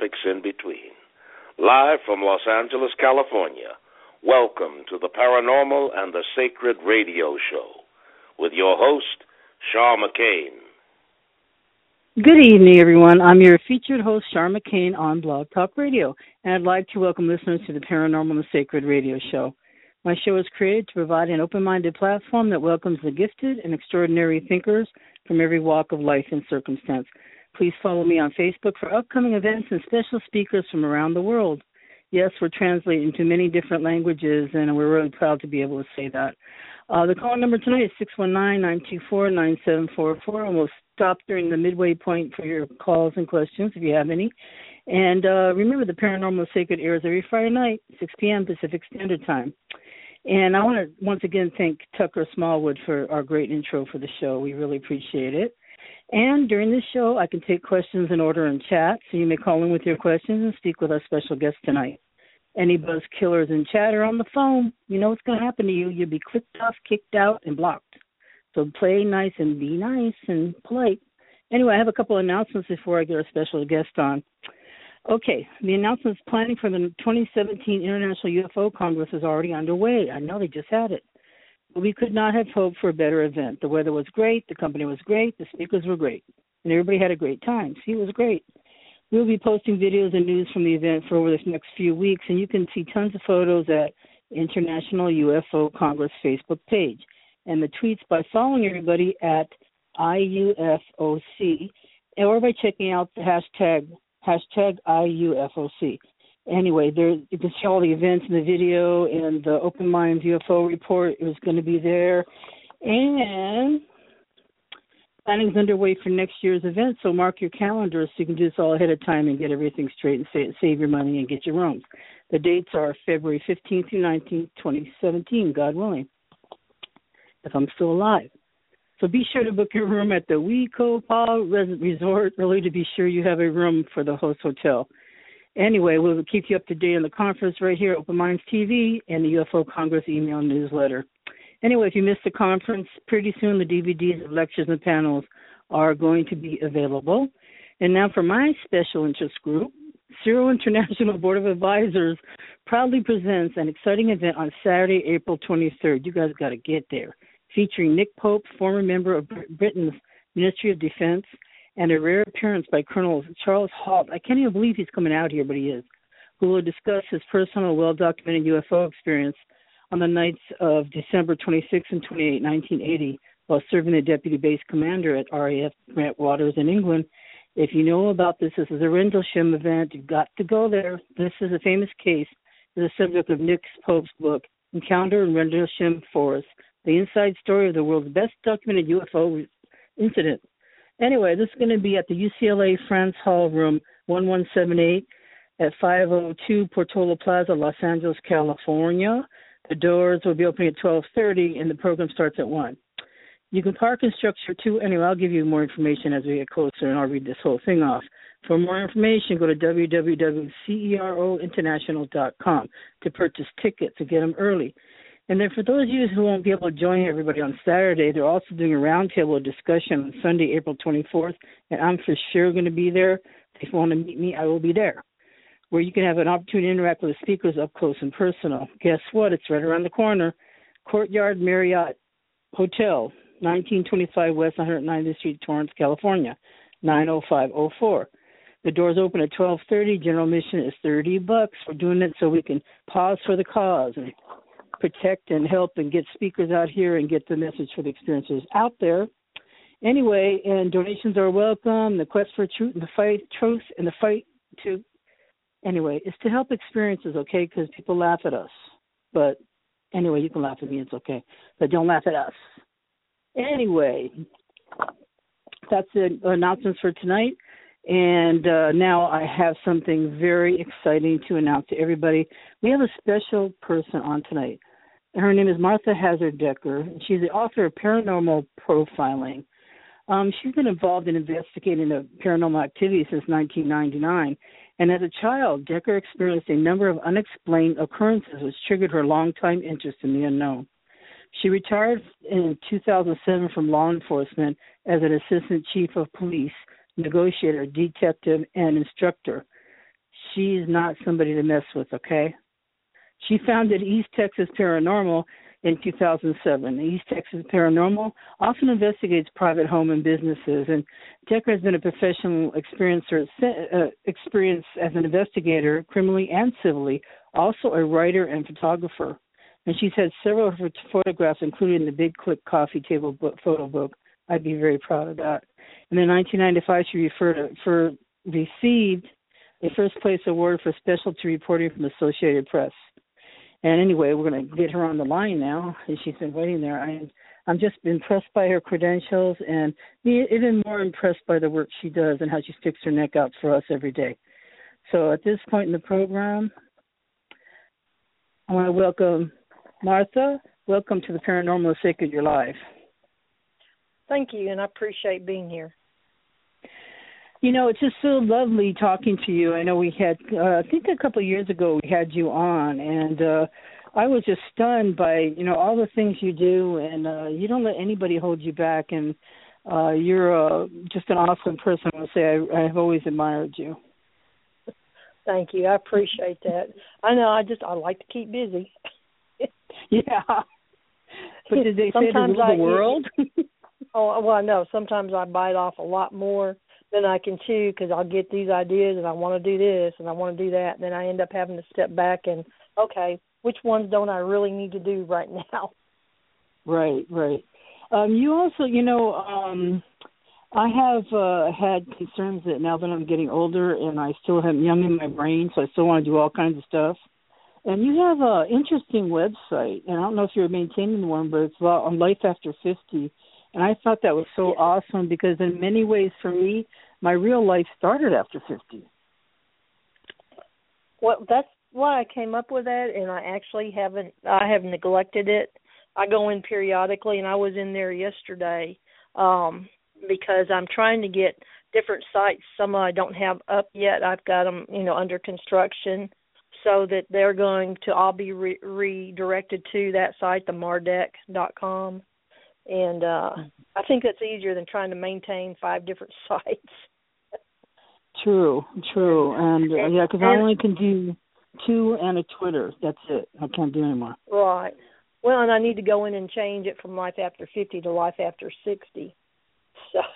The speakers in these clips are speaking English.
Topics in between. Live from Los Angeles, California, welcome to the Paranormal and the Sacred Radio Show with your host, Shar McCain. Good evening, everyone. I'm your featured host, Shar McCain, on Blog Talk Radio, and I'd like to welcome listeners to the Paranormal and the Sacred Radio Show. My show is created to provide an open minded platform that welcomes the gifted and extraordinary thinkers from every walk of life and circumstance. Please follow me on Facebook for upcoming events and special speakers from around the world. Yes, we're translating to many different languages, and we're really proud to be able to say that. Uh, the call number tonight is 619-924-9744, and we'll stop during the midway point for your calls and questions if you have any. And uh, remember, the Paranormal Sacred airs every Friday night, 6 p.m. Pacific Standard Time. And I want to once again thank Tucker Smallwood for our great intro for the show. We really appreciate it. And during this show, I can take questions in order in chat, so you may call in with your questions and speak with our special guest tonight. Any buzz killers in chat or on the phone, you know what's going to happen to you. You'll be clicked off, kicked out, and blocked. So play nice and be nice and polite. Anyway, I have a couple of announcements before I get our special guest on. Okay, the announcements planning for the 2017 International UFO Congress is already underway. I know they just had it. We could not have hoped for a better event. The weather was great, the company was great, the speakers were great, and everybody had a great time. See, it was great. We'll be posting videos and news from the event for over the next few weeks, and you can see tons of photos at International UFO Congress Facebook page and the tweets by following everybody at IUFOC or by checking out the hashtag hashtag IUFOC. Anyway, there you can see all the events in the video and the Open Mind UFO report is going to be there, and planning's underway for next year's event. So mark your calendars so you can do this all ahead of time and get everything straight and save, your money and get your rooms. The dates are February 15th through 19th, 2017, God willing, if I'm still alive. So be sure to book your room at the We-Ko-Pa Resort early to be sure you have a room for the host hotel. Anyway, we'll keep you up to date on the conference right here, at Open Minds TV, and the UFO Congress email newsletter. Anyway, if you missed the conference, pretty soon the DVDs of lectures and panels are going to be available. And now for my special interest group, CERO International Board of Advisors proudly presents an exciting event on Saturday, April 23rd. You guys got to get there featuring Nick Pope, former member of Britain's Ministry of Defense, and a rare appearance by Colonel Charles Halt. I can't even believe he's coming out here, but he is, who will discuss his personal, well documented UFO experience on the nights of December 26 and 28, 1980, while serving the deputy base commander at RAF Bentwaters in England. If you know about this, this is a Rendlesham event. You've got to go there. This is a famous case. The subject of Nick Pope's book, Encounter in Rendlesham Forest, the inside story of the world's best documented UFO incident. Anyway, this is going to be at the UCLA Franz Hall Room 1178 at 502 Portola Plaza, Los Angeles, California. The doors will be opening at 12:30, and the program starts at one. You can park in structure two. Anyway, I'll give you more information as we get closer, and I'll read this whole thing off. For more information, go to www.cerointernational.com to purchase tickets to get them early. And then for those of you who won't be able to join everybody on Saturday, they're also doing a roundtable discussion on Sunday, April 24th, and I'm for sure going to be there. If you want to meet me, I will be there, where you can have an opportunity to interact with the speakers up close and personal. Guess what? It's right around the corner. Courtyard Marriott Hotel, 1925 West 109th Street, Torrance, California, 90504. The doors open at 12:30. General admission is 30 bucks. We're doing it so we can pause for the cause and protect and help and get speakers out here and get the message for the experiences out there. Anyway, and donations are welcome. The quest for truth and the fight, truth and the fight to, anyway, is to help experiences, okay? Because people laugh at us. But anyway, you can laugh at me, it's okay. But don't laugh at us. Anyway, that's the announcements for tonight. And uh, now I have something very exciting to announce to everybody. We have a special person on tonight. Her name is Martha Hazzard Decker. And she's the author of Paranormal Profiling. Um, she's been involved in investigating the paranormal activity since 1999. And as a child, Decker experienced a number of unexplained occurrences which triggered her longtime interest in the unknown. She retired in 2007 from law enforcement as an assistant chief of police negotiator, detective, and instructor. She's not somebody to mess with, okay? She founded East Texas Paranormal in 2007. East Texas Paranormal often investigates private home and businesses, and Decker has been a professional experiencer, uh, experience as an investigator, criminally and civilly, also a writer and photographer. And she's had several of her photographs, including the Big Click Coffee Table book, photo book. I'd be very proud of that. And in 1995, she referred, for, received a first place award for specialty reporting from Associated Press. And anyway, we're going to get her on the line now, and she's been waiting there. I'm I'm just impressed by her credentials, and even more impressed by the work she does and how she sticks her neck out for us every day. So at this point in the program, I want to welcome Martha. Welcome to the Paranormal Sacred Your Life. Thank you, and I appreciate being here. You know, it's just so lovely talking to you. I know we had, uh, I think a couple of years ago we had you on, and uh, I was just stunned by, you know, all the things you do, and uh, you don't let anybody hold you back, and uh, you're uh, just an awesome person. I want say I, I've always admired you. Thank you. I appreciate that. I know. I just I like to keep busy. yeah. But did they say to rule the world? Oh well, I know. Sometimes I bite off a lot more than I can chew because I'll get these ideas and I want to do this and I want to do that, and then I end up having to step back and okay, which ones don't I really need to do right now? Right, right. Um, you also, you know, um, I have uh, had concerns that now that I'm getting older and I still am young in my brain, so I still want to do all kinds of stuff. And you have an interesting website, and I don't know if you're maintaining one, but it's on Life After 50 and I thought that was so awesome because in many ways for me, my real life started after 50. Well, that's why I came up with that and I actually haven't I have neglected it. I go in periodically and I was in there yesterday um because I'm trying to get different sites some I don't have up yet. I've got them, you know, under construction so that they're going to all be re- redirected to that site, the mardec.com and uh I think that's easier than trying to maintain five different sites. true, true, and uh, yeah, because I only can do two and a Twitter. That's it. I can't do anymore. Right. Well, and I need to go in and change it from life after fifty to life after sixty. So.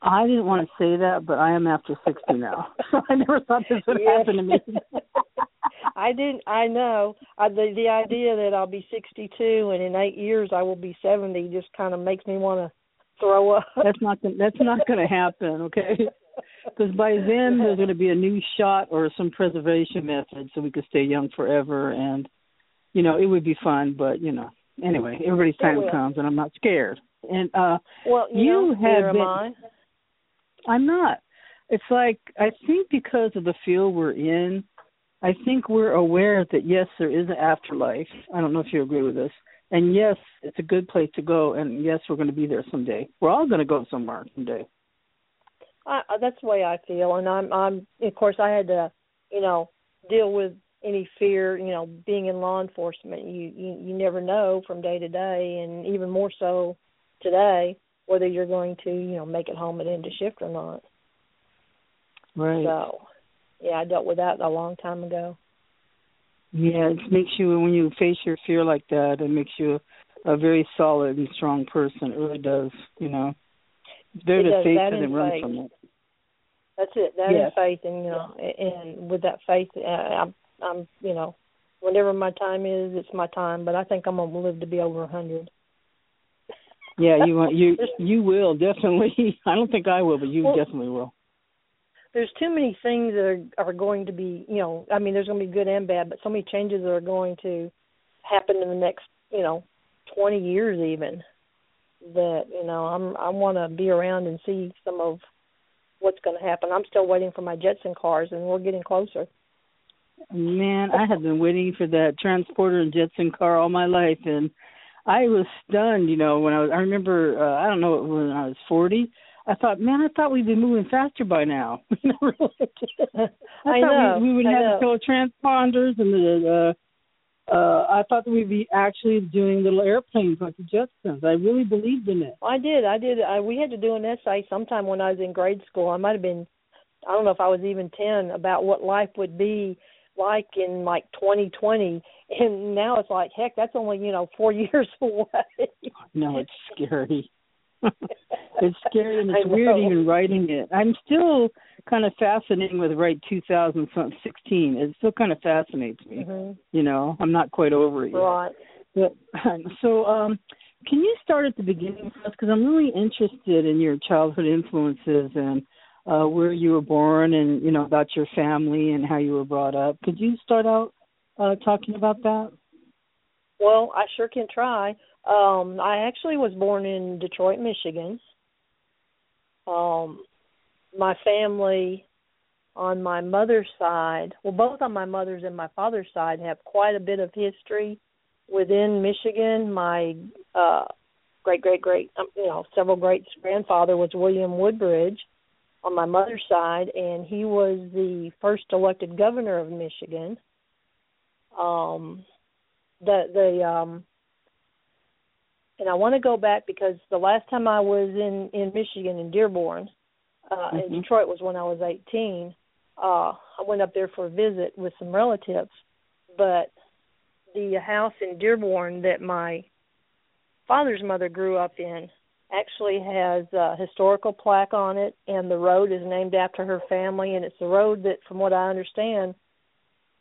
I didn't want to say that, but I am after sixty now. I never thought this would yes. happen to me. I didn't. I know. I, the the idea that I'll be 62 and in eight years I will be 70 just kind of makes me want to throw up. That's not. That's not going to happen. Okay. Because by then there's going to be a new shot or some preservation method, so we could stay young forever, and you know it would be fun. But you know, anyway, everybody's time comes, and I'm not scared. And uh well, you, you know, have been. I'm not. It's like I think because of the field we're in, I think we're aware that yes, there is an afterlife. I don't know if you agree with this. And yes, it's a good place to go. And yes, we're going to be there someday. We're all going to go somewhere someday. I, that's the way I feel, and I'm, I'm. Of course, I had to, you know, deal with any fear. You know, being in law enforcement, you you, you never know from day to day, and even more so today, whether you're going to, you know, make it home at end of shift or not. Right. So yeah, I dealt with that a long time ago. Yeah, it makes you when you face your fear like that, it makes you a very solid and strong person. It really does. You know, they're It the faith and and run faith. from it. That's it. That Yes. is faith, and you know, and with that faith, uh, I'm, I'm, you know, whenever my time is, it's my time. But I think I'm gonna live to be over a hundred. Yeah, you want you you will definitely. I don't think I will, but you Well- definitely will. There's too many things that are are going to be, you know, I mean, there's going to be good and bad, but so many changes that are going to happen in the next, you know, 20 years even. That you know, I'm I want to be around and see some of what's going to happen. I'm still waiting for my Jetson cars, and we're getting closer. Man, I have been waiting for that transporter and Jetson car all my life, and I was stunned. You know, when I was, I remember, uh, I don't know, when I was forty, I thought, man, I thought we'd be moving faster by now. I. I, thought know, we, we would I have know. the transponders and the. Uh, uh, I thought that we'd be actually doing little airplanes like the Jetsons. I really believed in it. I did. I did. I, we had to do an essay sometime when I was in grade school. I might have been, I don't know if I was even 10, about what life would be like in like 2020. And now it's like, heck, that's only, you know, four years away. No, it's scary. it's scary and it's weird even writing it. I'm still kind of fascinated with write 2016. It still kind of fascinates me. hmm You know, I'm not quite over it yet. Right. But, so, um, can you start at the beginning for us? Because I'm really interested in your childhood influences and uh, where you were born, and you know about your family and how you were brought up. Could you start out uh, talking about that? Well, I sure can try. Um, I actually was born in Detroit, Michigan. Um, my family on my mother's side, well, both on my mother's and my father's side have quite a bit of history within Michigan. My uh, great, great, great, um, you know, several greats grandfather was William Woodbridge on my mother's side, and he was the first elected governor of Michigan. Um, the the um and I want to go back because the last time I was in in Michigan in Dearborn, uh in Mhm. Detroit was when I was 18. Uh I went up there for a visit with some relatives, but the house in Dearborn that my father's mother grew up in actually has a historical plaque on it and the road is named after her family and it's the road that from what I understand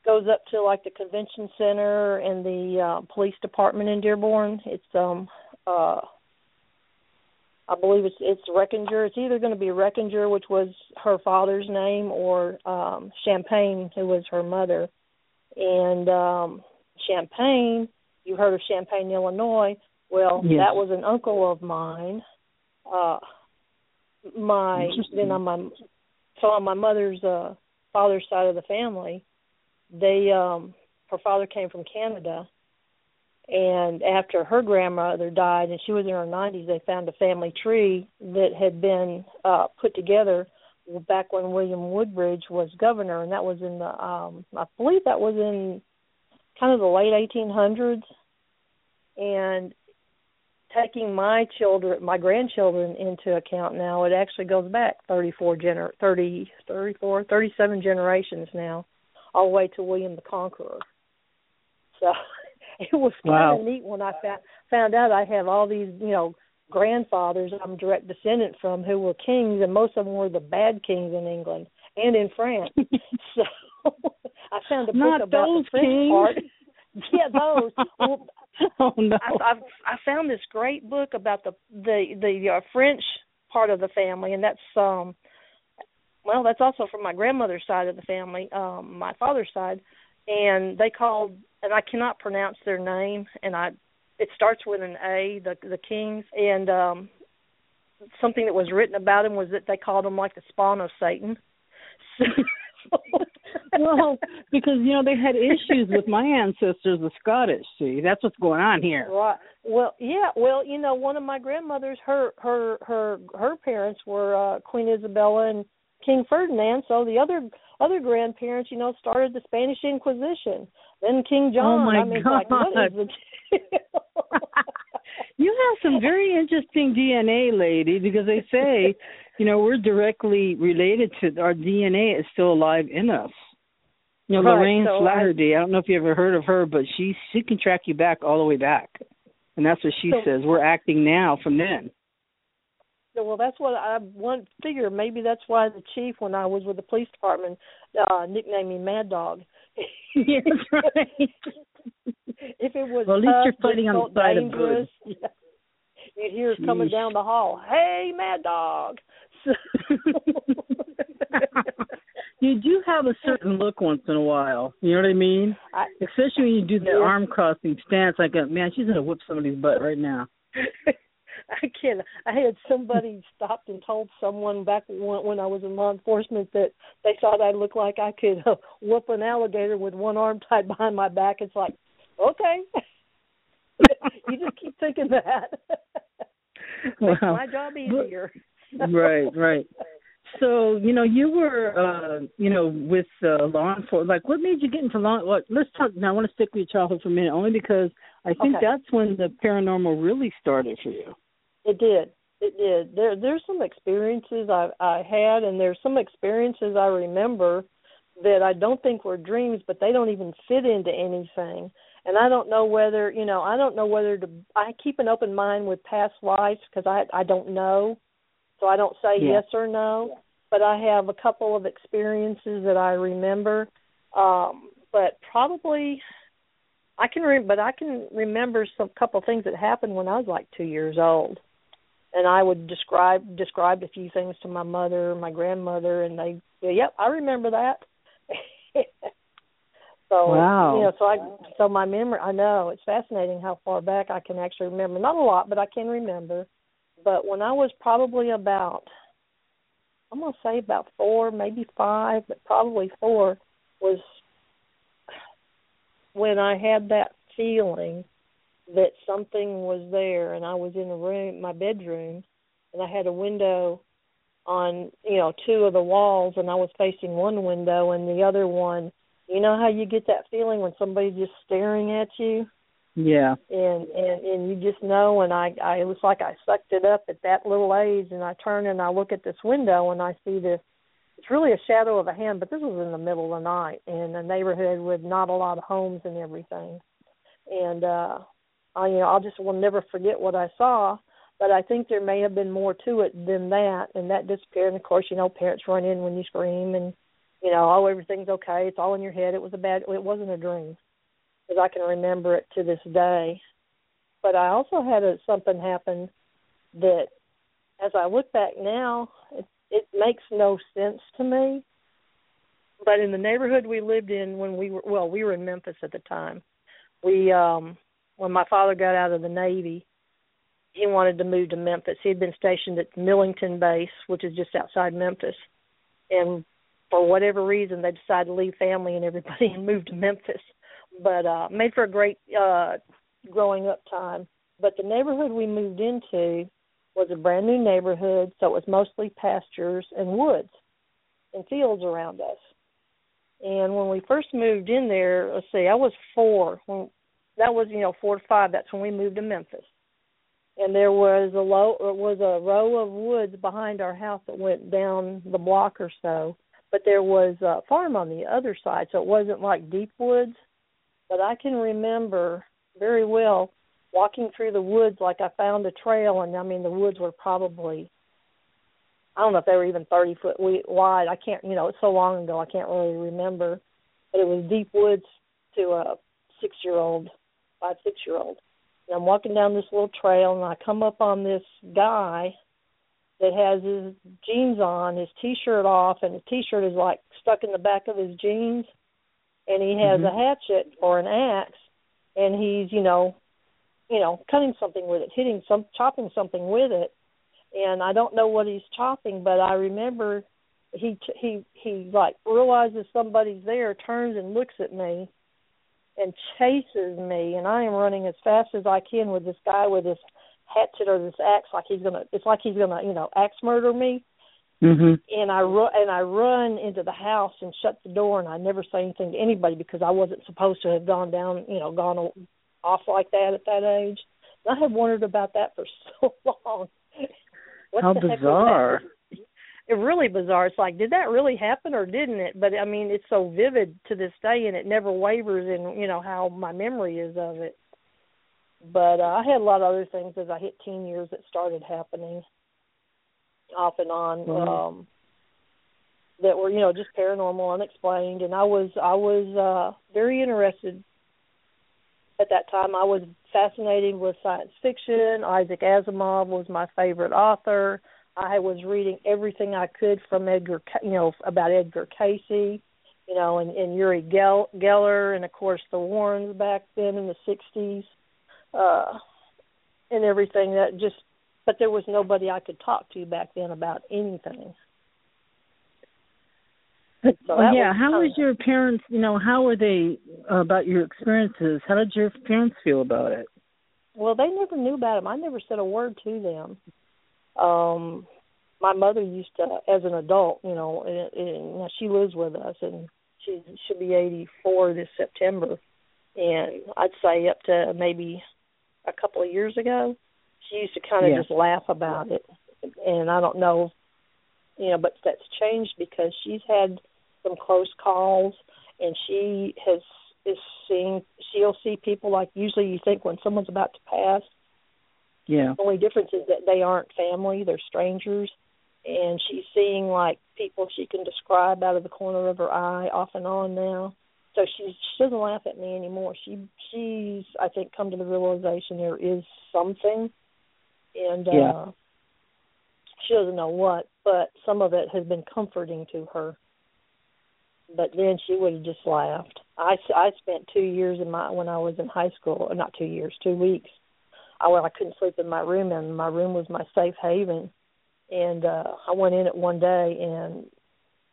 goes up to like the convention center and the uh, police department in Dearborn. It's um uh I believe it's it's Reckinger. It's either going to be Reckinger, which was her father's name, or um Champagne, who was her mother. And um Champagne, you heard of Champaign, Illinois. Well, Yes. that was an uncle of mine. Uh my then on my so on my mother's uh father's side of the family, they um her father came from Canada and after her grandmother died and she was in her 90s they found a family tree that had been uh put together back when William Woodbridge was governor and that was in the um I believe that was in kind of the late 1800s and taking my children my grandchildren into account now it actually goes back 34 gener 30 34 37 generations now all the way to William the Conqueror. So it was kind of neat when I found found out I have all these you know grandfathers I'm direct descendant from who were kings and most of them were the bad kings in England and in France. So I found a book Not about those the French kings. part yeah those well, oh no. I, I've I found this great book about the the the uh, French part of the family, and that's um, well, that's also from my grandmother's side of the family, um, my father's side, and they called, and I cannot pronounce their name, and I, it starts with an A, the the Kings, and um, something that was written about them was that they called them like the spawn of Satan. So, well, because you know they had issues with my ancestors, the Scottish. See, that's what's going on here. Right. Well, yeah. Well, you know, one of my grandmothers, her her her her parents were uh, Queen Isabella and King Ferdinand. So the other other grandparents, you know, started the Spanish Inquisition. Then King John. Oh, my I mean, it's like what God. the deal? You have some very interesting DNA, lady, because they say, you know, we're directly related to our DNA is still alive in us. You know, Right, Lorraine so I- Flaherty. I don't know if you ever heard of her, but she she can track you back all the way back. and that's what she So- says. We're acting now from then. So, well, that's what I want figure. Maybe that's why the chief, when I was with the police department, uh, nicknamed me Mad Dog. that's right. if it was Well, at least tough, you're fighting on the side of dangerous, yeah, you'd hear us coming down the hall. Hey, Mad Dog. you do have a certain look once in a while. You know what I mean? I, Especially when you do the Yeah. arm crossing stance. Like, a, man, she's gonna whip somebody's butt right now. I can't. I had somebody stopped and told someone back when, when I was in law enforcement that they thought I looked like I could uh, whoop an alligator with one arm tied behind my back. It's like, okay, you just keep thinking that. Makes Wow. my job easier. right, right. So you know, you were, uh, you know, with uh, law enforcement. Like, what made you get into law? What? Let's talk. Now, I want to stick with your childhood for a minute, only because I think Okay. that's when the paranormal really started for you. It did. It did. There there's some experiences I I had and there's some experiences I remember that I don't think were dreams, but they don't even fit into anything. And I don't know whether, you know, I don't know whether to I keep an open mind with past lives because I I don't know. So I don't say Yeah. yes or no, but I have a couple of experiences that I remember. Um but probably I can re- but I can remember some couple things that happened when I was like 2 years old and I would describe described a few things to my mother, my grandmother, and they, yeah, yep, I remember that. so Wow. you know, so I so my memory, I know it's fascinating how far back I can actually remember. Not a lot, but I can remember. But when I was probably about, I'm gonna say about four, maybe five, but probably four, was when I had that feeling that something was there and I was in a room my bedroom and I had a window on, you know, two of the walls and I was facing one window and the other one. You know how you get that feeling when somebody's just staring at you? Yeah. and and and you just know and I I it was like I sucked it up at that little age and I turn and I look at this window and I see this it's really a shadow of a hand but this was in the middle of the night in a neighborhood with not a lot of homes and everything. And uh I you know I'll just will never forget what I saw but I think there may have been more to it than that and that disappeared and of course you know parents run in when you scream and you know oh everything's okay it's all in your head it was a bad it wasn't a dream because I can remember it to this day. But I also had a, something happen that, as I look back now, it, it makes no sense to me. But in the neighborhood we lived in when we were well, we were in Memphis at the time. We um when my father got out of the Navy, he wanted to move to Memphis. He had been stationed at Millington Base, which is just outside Memphis. And for whatever reason they decided to leave family and everybody and move to Memphis but uh made for a great uh growing up time. But the neighborhood we moved into was a brand new neighborhood, so it was mostly pastures and woods and fields around us. And when we first moved in there, let's see, I was four. When that was, you know, four to five, that's when we moved to Memphis. And there was a low or was a row of woods behind our house that went down the block or so. But there was a farm on the other side, so it wasn't like deep woods but I can remember very well walking through the woods like I found a trail, and I mean the woods were probably I don't know if they were even thirty foot wide. I can't, you know, it's so long ago I can't really remember, but it was deep woods to a six year old, five six year old. And I'm walking down this little trail, and I come up on this guy that has his jeans on, his t-shirt off, and his t-shirt is like stuck in the back of his jeans. And he has mm-hmm. a hatchet or an axe and he's you know you know cutting something with it hitting some chopping something with it. And i don't know what he's chopping but i remember he he he like realizes somebody's there turns and looks at me and chases me and i am running as fast as i can with this guy with this hatchet or this axe like he's gonna it's like he's gonna you know axe murder me Mhm. and I run and I run into the house and shut the door and I never say anything to anybody because I wasn't supposed to have gone down, you know, gone off like that at that age. And I have wondered about that for so long. What How bizarre. It really bizarre. It's like, did that really happen or didn't it? But I mean, it's so vivid to this day, and it never wavers in you know how my memory is of it. but uh, I had a lot of other things as I hit teen years that started happening off and on. Mhm. Um, that were you know just paranormal, unexplained, and I was I was uh, very interested at that time. I was fascinated with science fiction. Isaac Asimov was my favorite author. I was reading everything I could from Edgar, Ca- you know, about Edgar Cayce, you know, and, and Uri Gell, Geller, and of course the Warrens back then in the '60s, uh, and everything that just. But there was nobody I could talk to back then about anything. So yeah, was how was your parents? You know, how were they uh, about your experiences? How did your parents feel about it? Well, they never knew about him. I never said a word to them. Um, my mother used to, as an adult, you know, and, and she lives with us, and she should be 84 this September. And I'd say up to maybe a couple of years ago, she used to kind of Yeah. just laugh about it. And I don't know, you know, but that's changed because she's had some close calls, and she has is seeing she'll see people like usually you think when someone's about to pass Yeah. the only difference is that they aren't family they're strangers and she's seeing like people she can describe out of the corner of her eye off and on now so she she doesn't laugh at me anymore she she's i think come to the realization there is something and Yeah. uh she doesn't know what but some of it has been comforting to her but then she would have just laughed. I, I spent two years in my when I was in high school, not two years, two weeks. I well, I couldn't sleep in my room, and my room was my safe haven. And uh I went in it one day, and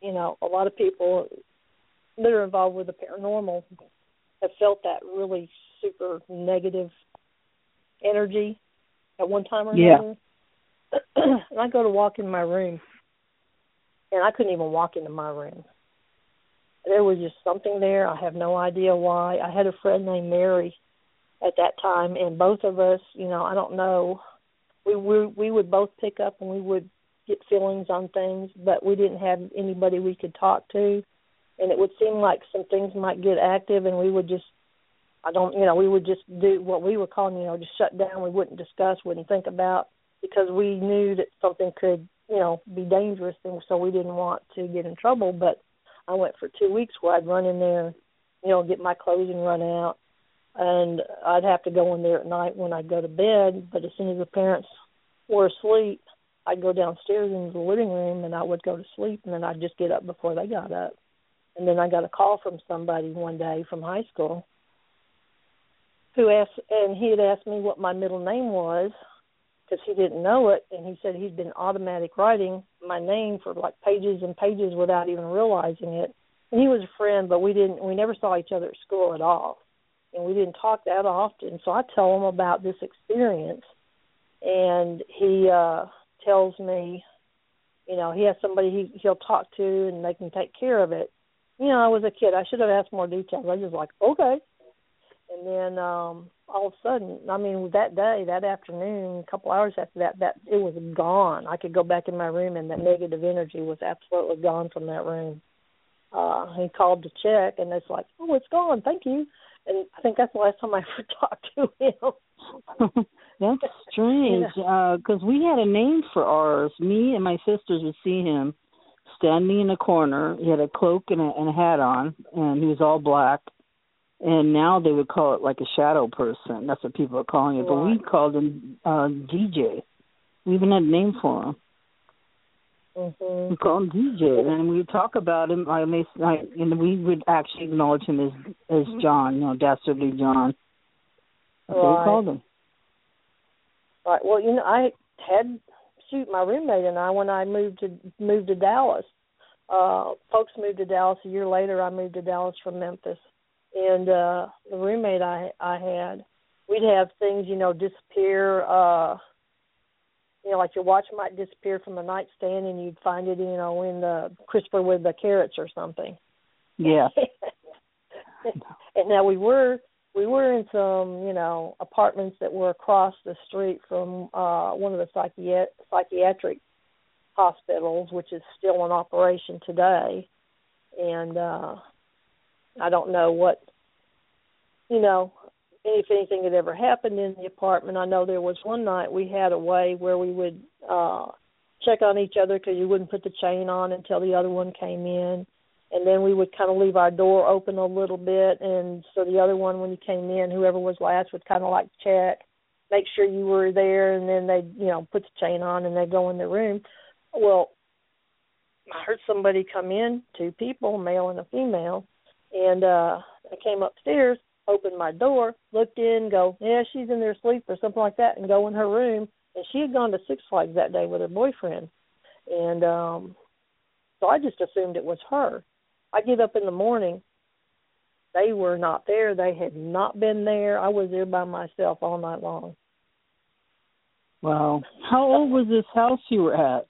you know, a lot of people that are involved with the paranormal have felt that really super negative energy at one time or Yeah. another. and I go to walk in my room, and I couldn't even walk into my room there was just something there. I have no idea why. I had a friend named Mary at that time, and both of us, you know, I don't know, we we we would both pick up and we would get feelings on things, but we didn't have anybody we could talk to, and it would seem like some things might get active, and we would just. I don't, you know, we would just do what we were calling, you know, just shut down. We wouldn't discuss, wouldn't think about, because we knew that something could, you know, be dangerous, and so we didn't want to get in trouble. But I went for two weeks where I'd run in there, you know, get my clothes and run out, and I'd have to go in there at night when I'd go to bed. But as soon as the parents were asleep, I'd go downstairs into the living room and I would go to sleep, and then I'd just get up before they got up. And then I got a call from somebody one day from high school who asked, and he had asked me what my middle name was because he didn't know it, and he said he'd been automatic writing my name for like pages and pages without even realizing it. And he was a friend, but we didn't, we never saw each other at school at all, and we didn't talk that often. So I tell him about this experience, and he uh tells me, you know, he has somebody he he'll talk to, and they can take care of it. You know, I was a kid. I should have asked more details. I was just like, okay. And then um all of a sudden, I mean, that day, that afternoon, a couple hours after that, that it was gone. I could go back in my room, and that negative energy was absolutely gone from that room. Uh, he called to check, and it's like, oh, it's gone. Thank you. And I think that's the last time I ever talked to him. That's strange because we had a name for ours. Me and my sisters would see him standing in a corner. He had a cloak and a, and a hat on, and he was all black. And now they would call it like a shadow person. That's what people are calling it. But we called him uh DJ. We even had a name for him. Hmm We called him DJ, and we talk about him. I may, I, and we would actually acknowledge him as as John, you know, Dastardly John. That's what we Right. called him. Right. Well, you know, I had shoot my roommate and I when I moved to moved to Dallas. Uh folks moved to Dallas a year later. I moved to Dallas from Memphis, and uh the roommate I I had, we'd have things you know disappear. uh You know, like your watch might disappear from a nightstand, and you'd find it, you know, in the crisper with the carrots or something. Yeah. and now we were we were in some you know apartments that were across the street from uh one of the psychiat- psychiatric hospitals which is still in operation today and uh I don't know what you know if anything had ever happened in the apartment. I know there was one night we had a way where we would uh check on each other because you wouldn't put the chain on until the other one came in, and then we would kind of leave our door open a little bit, and so the other one, when you came in, whoever was last would kind of like check, make sure you were there, and then they, you know, put the chain on and they go in the room. Well, I heard somebody come in, two people, male and a female, and uh I came upstairs, opened my door, looked in, go, yeah, she's in there asleep or something like that, and go in her room. And she had gone to Six Flags that day with her boyfriend, and um so I just assumed it was her. I get up in the morning. They were not there. They had not been there. I was there by myself all night long. Wow. How old was this house you were at?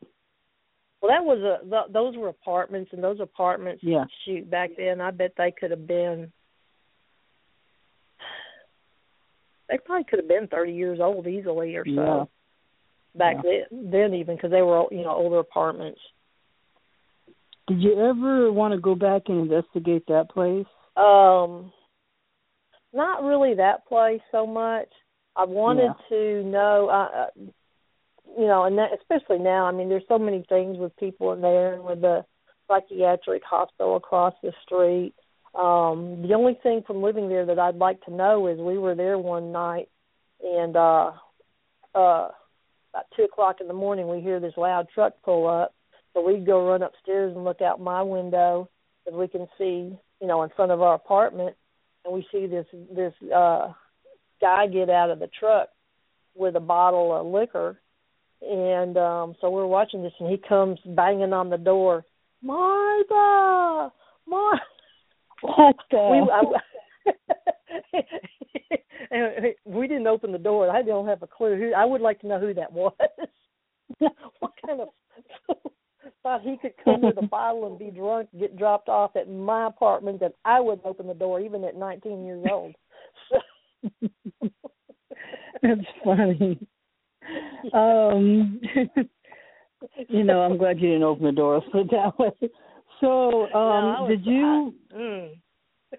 Well, that was a th- those were apartments, and those apartments. Yeah. Shoot, back then, I bet they could have been. They probably could have been thirty years old easily, or so. Yeah. Back Yeah. then, then even because they were you know older apartments. Did you ever want to go back and investigate that place? Um, not really that place so much. I wanted Yeah. to know, uh, uh, you know, and that, especially now. I mean, there's so many things with people in there, and with the psychiatric hospital across the street. Um, the only thing from living there that I'd like to know is we were there one night, and uh, uh, about two o'clock in the morning, we hear this loud truck pull up. So we'd go run upstairs and look out my window, and we can see, you know, in front of our apartment, and we see this this uh guy get out of the truck with a bottle of liquor, and um so we're watching this, and he comes banging on the door, Martha, Martha. What the? We, I, we didn't open the door. I don't have a clue who. I would like to know who that was. what kind of thought he could come with a bottle and be drunk, get dropped off at my apartment, that I wouldn't open the door even at 19 years old. So, That's funny. Um, you know, I'm glad you didn't open the door. Put it that way. So, um, no, did you mm,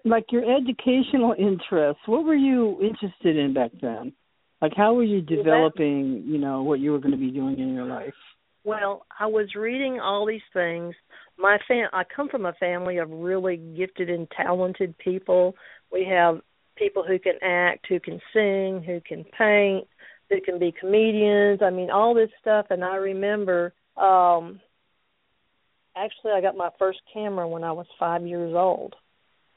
like your educational interests? What were you interested in back then? Like, how were you developing? You know, what you were going to be doing in your life? Well, I was reading all these things. My fam I come from a family of really gifted and talented people. We have people who can act, who can sing, who can paint, who can be comedians. I mean, all this stuff and I remember um actually I got my first camera when I was 5 years old.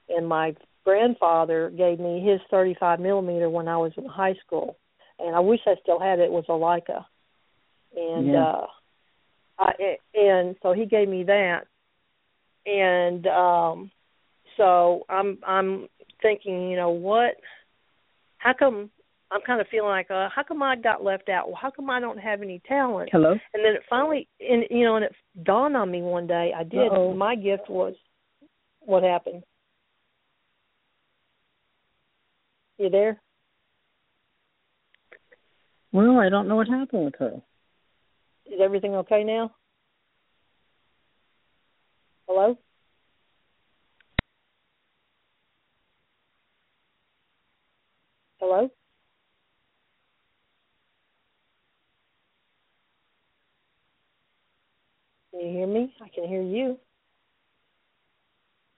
And my grandfather gave me his 35 millimeter when I was in high school. And I wish I still had it. It was a Leica. And Yeah. uh I, and so he gave me that, and um, so I'm I'm thinking, you know what? How come I'm kind of feeling like, uh, how come I got left out? Well, how come I don't have any talent? Hello. And then it finally, and you know, and it dawned on me one day. I did. Uh-oh. My gift was what happened. You there? Well, I don't know what happened with her. Is everything okay now? Hello? Hello? Can you hear me? I can hear you.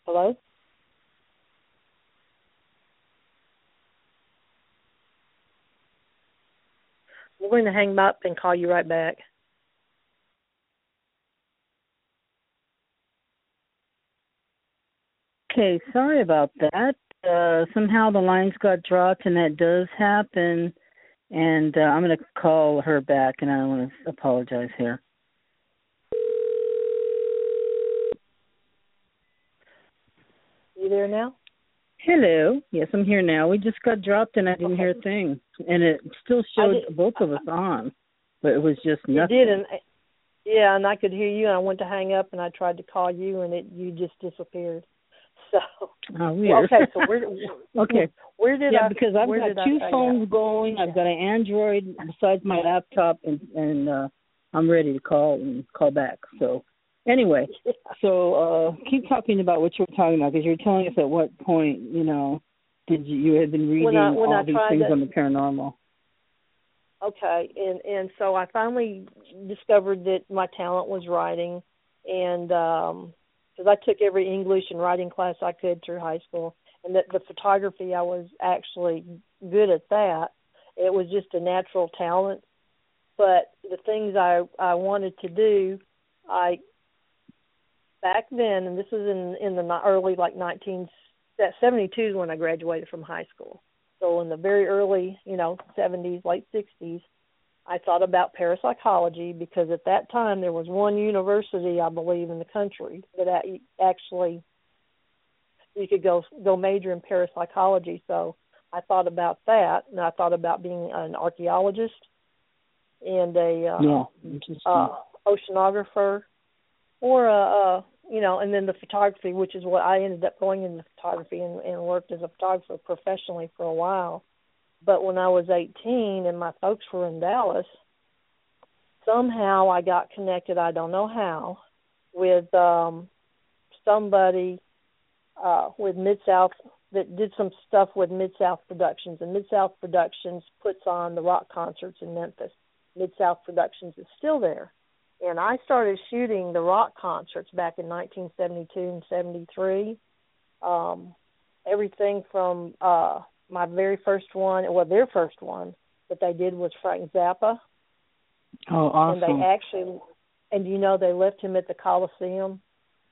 Hello? We're going to hang up and call you right back. Okay, sorry about that. Uh, somehow the lines got dropped, and that does happen. And uh, I'm going to call her back, and I want to apologize here. You there now? Hello. Yes, I'm here now. We just got dropped, and I didn't hear a thing, and it still showed did- both of us on, but it was just nothing. did, and yeah, and I could hear you. And I went to hang up, and I tried to call you, and it you just disappeared. So Oh, weird. okay, so where okay. where did yeah, I? because I've got I two phones going. I've got an Android besides my laptop, and and uh, I'm ready to call and call back. So anyway, so uh, keep talking about what you were talking about because you're telling us at what point you know Did you, you had been reading When I- when all I these things to- on the paranormal? Okay, and and so I finally discovered that my talent was writing, and um because I took every English and writing class I could through high school, and that the photography I was actually good at that. It was just a natural talent, but the things I I wanted to do, I back then, and this was in in the early like nineteen that seventy two is when I graduated from high school. So in the very early, you know, 70s, late 60s, I thought about parapsychology because at that time there was one university, I believe, in the country that actually you could go go major in parapsychology. So I thought about that, and I thought about being an archaeologist and a uh, yeah, uh, oceanographer, or a, a you know, and then the photography, which is what I ended up going into photography and, and worked as a photographer professionally for a while. But when I was 18 and my folks were in Dallas, somehow I got connected. I don't know how, with um somebody uh with Mid South that did some stuff with Mid South Productions, and Mid South Productions puts on the rock concerts in Memphis. Mid South Productions is still there. And I started shooting the rock concerts back in 1972 and 73. Um, everything from uh, my very first one, well, their first one that they did was Frank Zappa. oh, awesome. And they actually, and you know, they left him at the Coliseum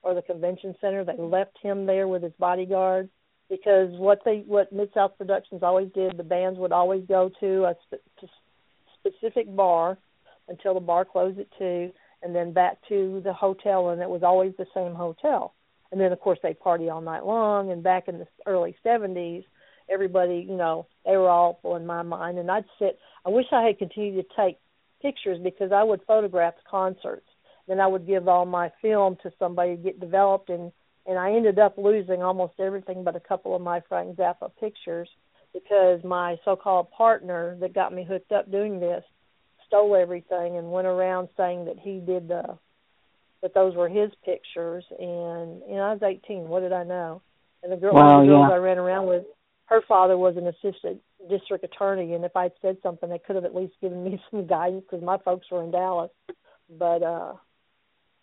or the convention center. They left him there with his bodyguard because what they, what Mid South Productions always did, the bands would always go to a sp- to specific bar until the bar closed at two, and then back to the hotel, and it was always the same hotel. And then, of course, they party all night long. And back in the early '70s, everybody, you know, they were awful in my mind. And I'd sit. I wish I had continued to take pictures because I would photograph concerts. Then I would give all my film to somebody to get developed, and and I ended up losing almost everything but a couple of my Frank Zappa pictures because my so-called partner that got me hooked up doing this stole everything and went around saying that he did the that those were his pictures and you know I was 18 what did I know and the girl Wow, the girls yeah. I ran around with her father was an assistant district attorney and if I'd said something they could have at least given me some guidance because my folks were in Dallas but uh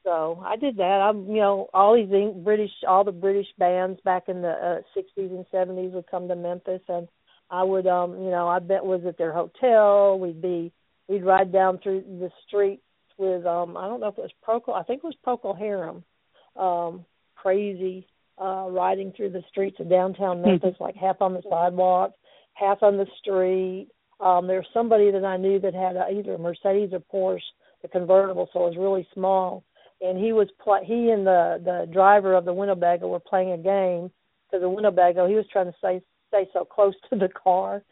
so I did that. I'm, you know, all these British, all the British bands back in the uh, 60s and 70s would come to Memphis, and I would, um, you know, I bet was at their hotel. We'd be, we'd ride down through the streets with, um, I don't know if it was Procol, I think it was Procol Harum, um, crazy, uh, riding through the streets of downtown Memphis, like half on the sidewalk, half on the street. Um, there was somebody that I knew that had a, either a Mercedes or Porsche, the convertible, so it was really small. And he was pl- he and the the driver of the Winnebago were playing a game because the Winnebago. He was trying to stay stay so close to the car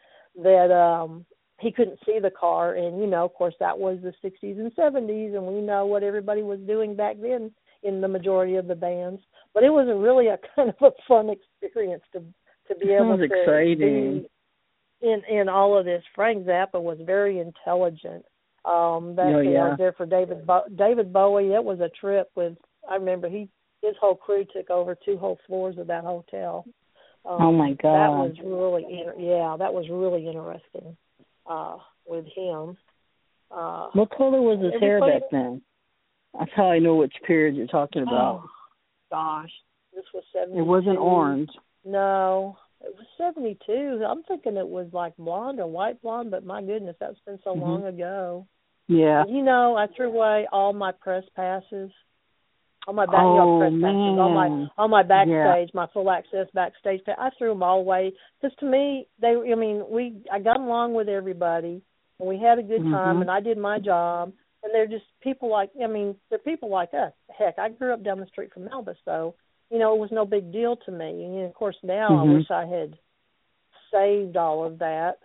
that um he couldn't see the car and you know of course that was the 60s and 70s and we know what everybody was doing back then in the majority of the bands but it was a really a kind of a fun experience to to be able to exciting. be in in all of this Frank Zappa was very intelligent um that Oh, yeah. I was there for David Bo- David Bowie. It was a trip with I remember he his whole crew took over two whole floors of that hotel. Um, Oh, my god That was really yeah, that was really interesting uh with him. Uh What color was his hair back then? That's how I know which period you're talking about. oh, gosh. This was seventy. it wasn't orange. No. It was 72. I'm thinking it was like blonde or white blonde, but my goodness, that's been so Mhm. long ago. Yeah. You know, I threw away all my press passes, all my back, Oh, press passes, all my all my backstage, my full access backstage. pa- I threw them all away because to me, they. I mean, we. I got along with everybody, and we had a good time, Mhm. and I did my job. And they're just people like. I mean, they're people like us. Heck, I grew up down the street from Elvis, so you know, it was no big deal to me. And of course, now I Mhm. wish I had saved all of that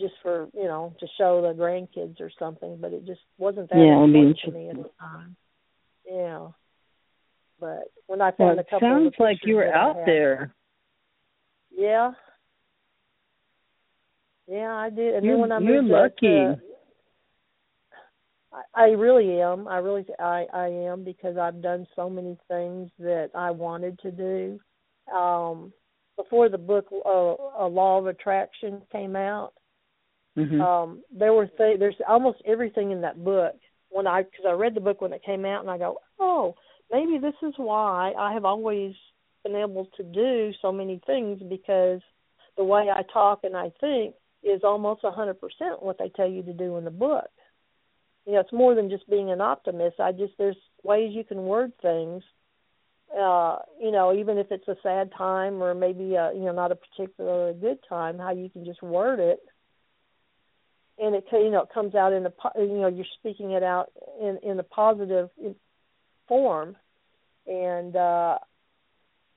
just for you know to show the grandkids or something but it just wasn't that Yeah, I mean, important to me at the time yeah. But when i Well, found a couple sounds like you were out had- there. yeah. Yeah i did. And You're- then when i you're lucky. to, I, I really am. I really i i am because i've done so many things that i wanted to do. Um before the book uh, a law of attraction came out hmm um there were th- there's almost everything in that book when i because i read the book when it came out and i go oh maybe this is why i have always been able to do so many things because the way i talk and i think is almost a hundred percent what they tell you to do in the book. You know it's more than just being an optimist. I just there's ways you can word things uh you know even if it's a sad time or maybe a, you know not a particularly good time how you can just word it and it you know it comes out in a you know you're speaking it out in in a positive form and uh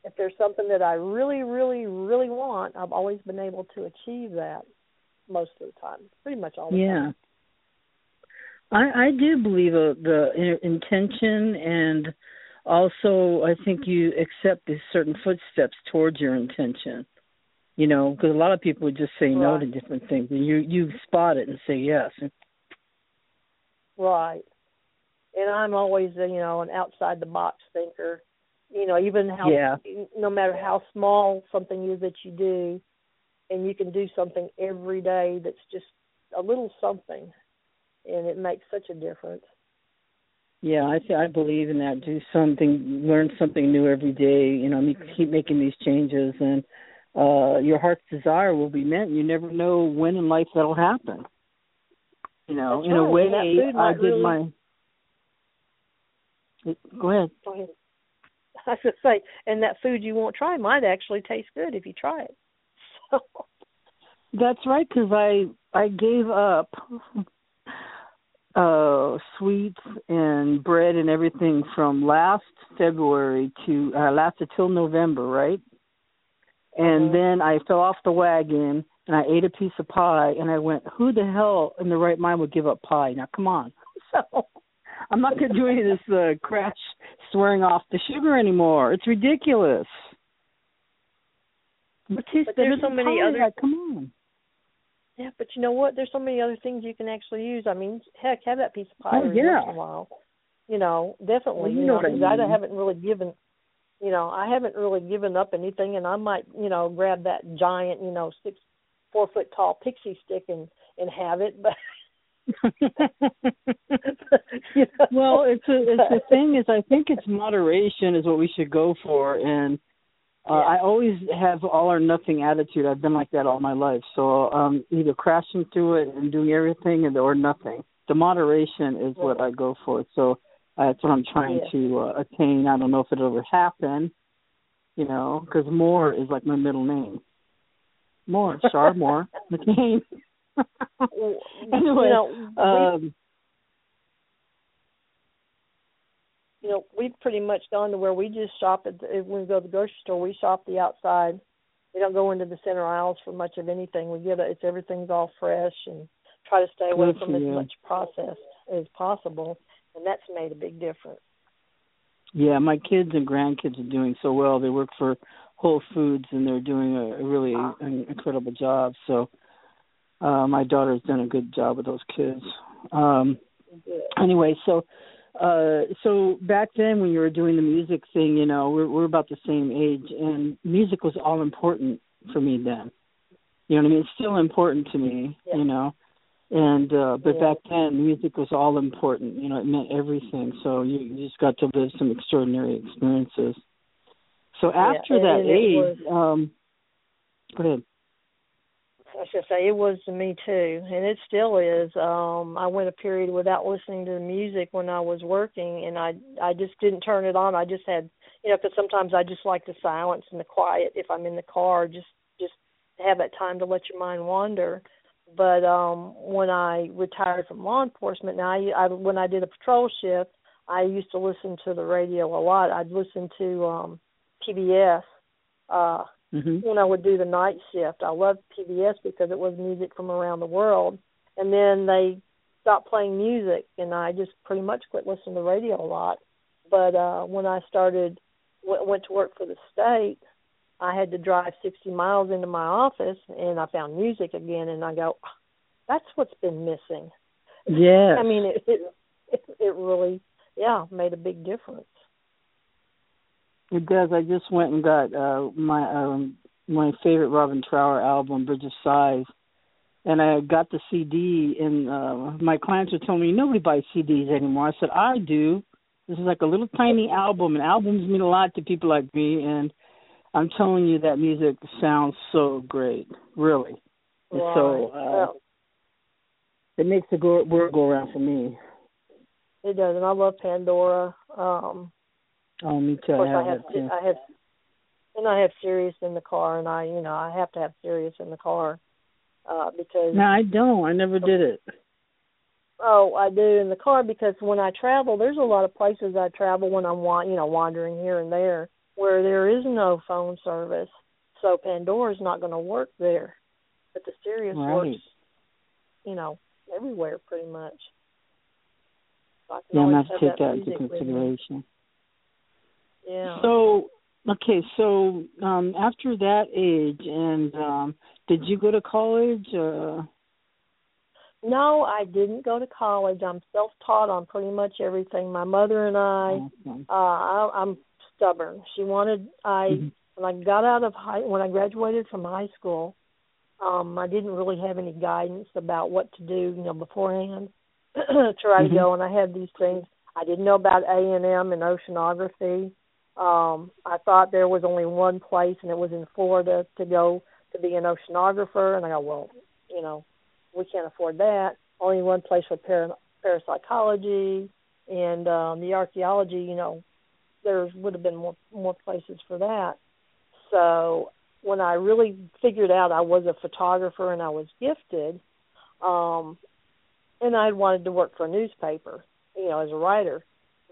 if there's something that I really really really want I've always been able to achieve that most of the time pretty much all the Yeah. time I I do believe uh, the intention and also I think you accept these certain footsteps towards your intention. You know, because a lot of people would just say no to different things, and you you spot it and say yes. Right. And I'm always, you know, an outside the box thinker. You know, even how Yeah. no matter how small something is that you do, and you can do something every day that's just a little something, and it makes such a difference. Yeah, I th- I believe in that. Do something, learn something new every day. You know, me- keep making these changes, and uh your heart's desire will be met. You never know when in life that'll happen. You know, That's in a way, that food I did really- my. Go ahead. Go ahead. I was gonna say, and that food you won't try might actually taste good if you try it. So That's right, because I I gave up uh sweets and bread and everything from last February to uh lasted till November, right? And Mhm. then I fell off the wagon and I ate a piece of pie and I went, Who the hell in the right mind would give up pie? Now come on. So I'm not gonna do any of this uh crash swearing off the sugar anymore. It's ridiculous. Tastes But there's so many other- Like, come on. yeah, but you know what? There's so many other things you can actually use. I mean, heck, have that piece of pie Oh, every yeah. once in a while. You know, definitely. Well, you you know know, what I 'cause I mean. haven't really given. You know, I haven't really given up anything, and I might, you know, grab that giant, you know, six, four foot tall pixie stick and and have it, but. you know? well, it's a it's the thing is I think it's moderation is what we should go for, and uh, Yeah. I always have all or nothing attitude. I've been like that all my life. So um either crashing through it and doing everything, and or nothing. The moderation is what I go for. So uh, that's what I'm trying Yeah. to uh, attain. I don't know if it'll ever happen, you know, because Moore is like my middle name. Moore, Shar Moore McCain. anyway, you know, um, you know, we've pretty much gone to where we just shop at the, when we go to the grocery store. We shop the outside. We don't go into the center aisles for much of anything. We get a, it's everything's all fresh and try to stay away from as much processed as possible, and that's made a big difference. Yeah, my kids and grandkids are doing so well. They work for Whole Foods and they're doing a, a really an incredible job. So uh my daughter's done a good job with those kids. Um anyway, so uh so back then when you were doing the music thing, you know, we're we're about the same age and music was all important for me then. You know what I mean? It's still important to me, Yeah. you know. And uh but Yeah. back then music was all important, you know, it meant everything. So you, you just got to live some extraordinary experiences. So after and- that age, um go ahead. I should say it was to me too, and it still is. Um, I went a period without listening to the music when I was working, and I I just didn't turn it on. I just had, you know, because sometimes I just like the silence and the quiet if I'm in the car, just just have that time to let your mind wander. But um, when I retired from law enforcement, now I, I when I did a patrol shift, I used to listen to the radio a lot. I'd listen to um, PBS. Uh, Mhm. when I would do the night shift. I loved PBS because it was music from around the world. And then they stopped playing music, and I just pretty much quit listening to radio a lot. But uh when I started w- went to work for the state, I had to drive 60 miles into my office, and I found music again, and I go, that's what's been missing. Yeah. I mean, it it it, it really yeah made a big difference. It does. I just went and got uh my um my favorite Robin Trower album, Bridge of Sighs, and I got the CD, and uh, my clients were telling me nobody buys CDs anymore. I said I do. This is like a little tiny album, and albums mean a lot to people like me. And I'm telling you, that music sounds so great, really. And Right. so uh, it makes the go- world go around for me. it does, and I love Pandora. Um, Oh, me too. of course, I I have have, that too. I have, and I have Sirius in the car, and I, you know, I have to have Sirius in the car uh, because No, I don't. I never did it. Oh, I do in the car because when I travel, there's a lot of places I travel when I'm wa- you know wandering here and there where there is no phone service. So Pandora's not going to work there, but the Sirius Right. works, you know, everywhere pretty much. So Yeah, I'm gonna always have to take that into music with me. consideration. Yeah. So okay, so um after that age and um did you go to college uh no, I didn't go to college. I'm self-taught on pretty much everything. My mother and I awesome. uh I, I'm stubborn. She wanted I Mhm. when I got out of high when I graduated from high school, um I didn't really have any guidance about what to do, you know, beforehand to try Mhm. to go and I had these things. I didn't know about A and M and oceanography. Um I thought there was only one place and it was in Florida to go to be an oceanographer and I go, well, you know, we can't afford that. Only one place for para- parapsychology and um the archaeology, you know, there would have been more more places for that. So when I really figured out I was a photographer and I was gifted, um, and I wanted to work for a newspaper, you know, as a writer,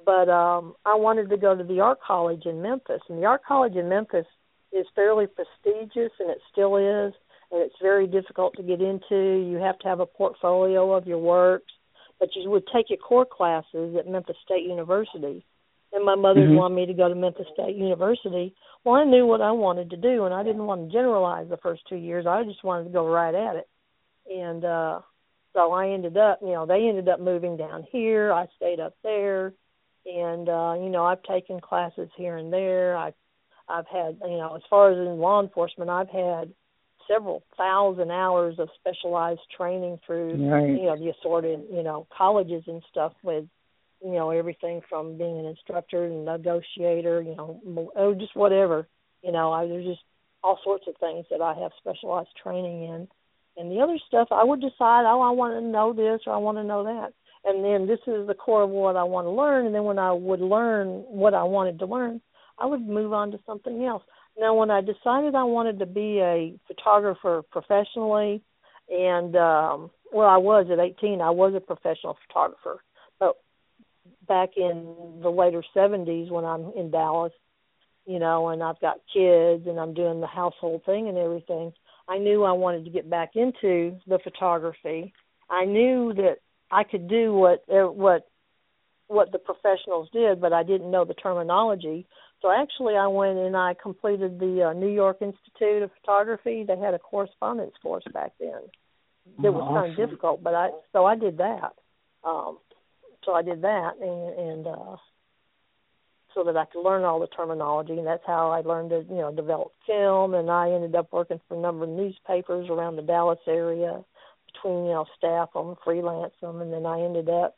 but um, I wanted to go to the art college in Memphis, and the art college in Memphis is fairly prestigious, and it still is, and it's very difficult to get into. You have to have a portfolio of your works, but you would take your core classes at Memphis State University and my mother Mhm. wanted me to go to Memphis State University. Well, I knew what I wanted to do, and I didn't want to generalize the first two years. I just wanted to go right at it, and uh, so I ended up, you know, they ended up moving down here. I stayed up there, and uh, you know, I've taken classes here and there. I've I've had, you know, as far as in law enforcement, I've had several thousand hours of specialized training through Right. you know the assorted you know colleges and stuff with you know everything from being an instructor and negotiator you know mo- oh just whatever you know I, there's just all sorts of things that I have specialized training in. And the other stuff I would decide oh I want to know this or I want to know that. And then this is the core of what I want to learn. And then when I would learn what I wanted to learn I would move on to something else. Now when I decided I wanted to be a photographer professionally and um well I was at 18 I was a professional photographer back in the later 70s when I'm in Dallas you know and I've got kids and I'm doing the household thing and everything I knew I wanted to get back into the photography. I knew that I could do what uh, what what the professionals did but I didn't know the terminology. So actually I went and I completed the uh, New York Institute of Photography. They had a correspondence course back then. It was kind of difficult, but I so I did that. Um, so I did that, and, and uh, so that I could learn all the terminology, and that's how I learned to you know develop film. And I ended up working for a number of newspapers around the Dallas area, between you know staff them, freelance them, and then I ended up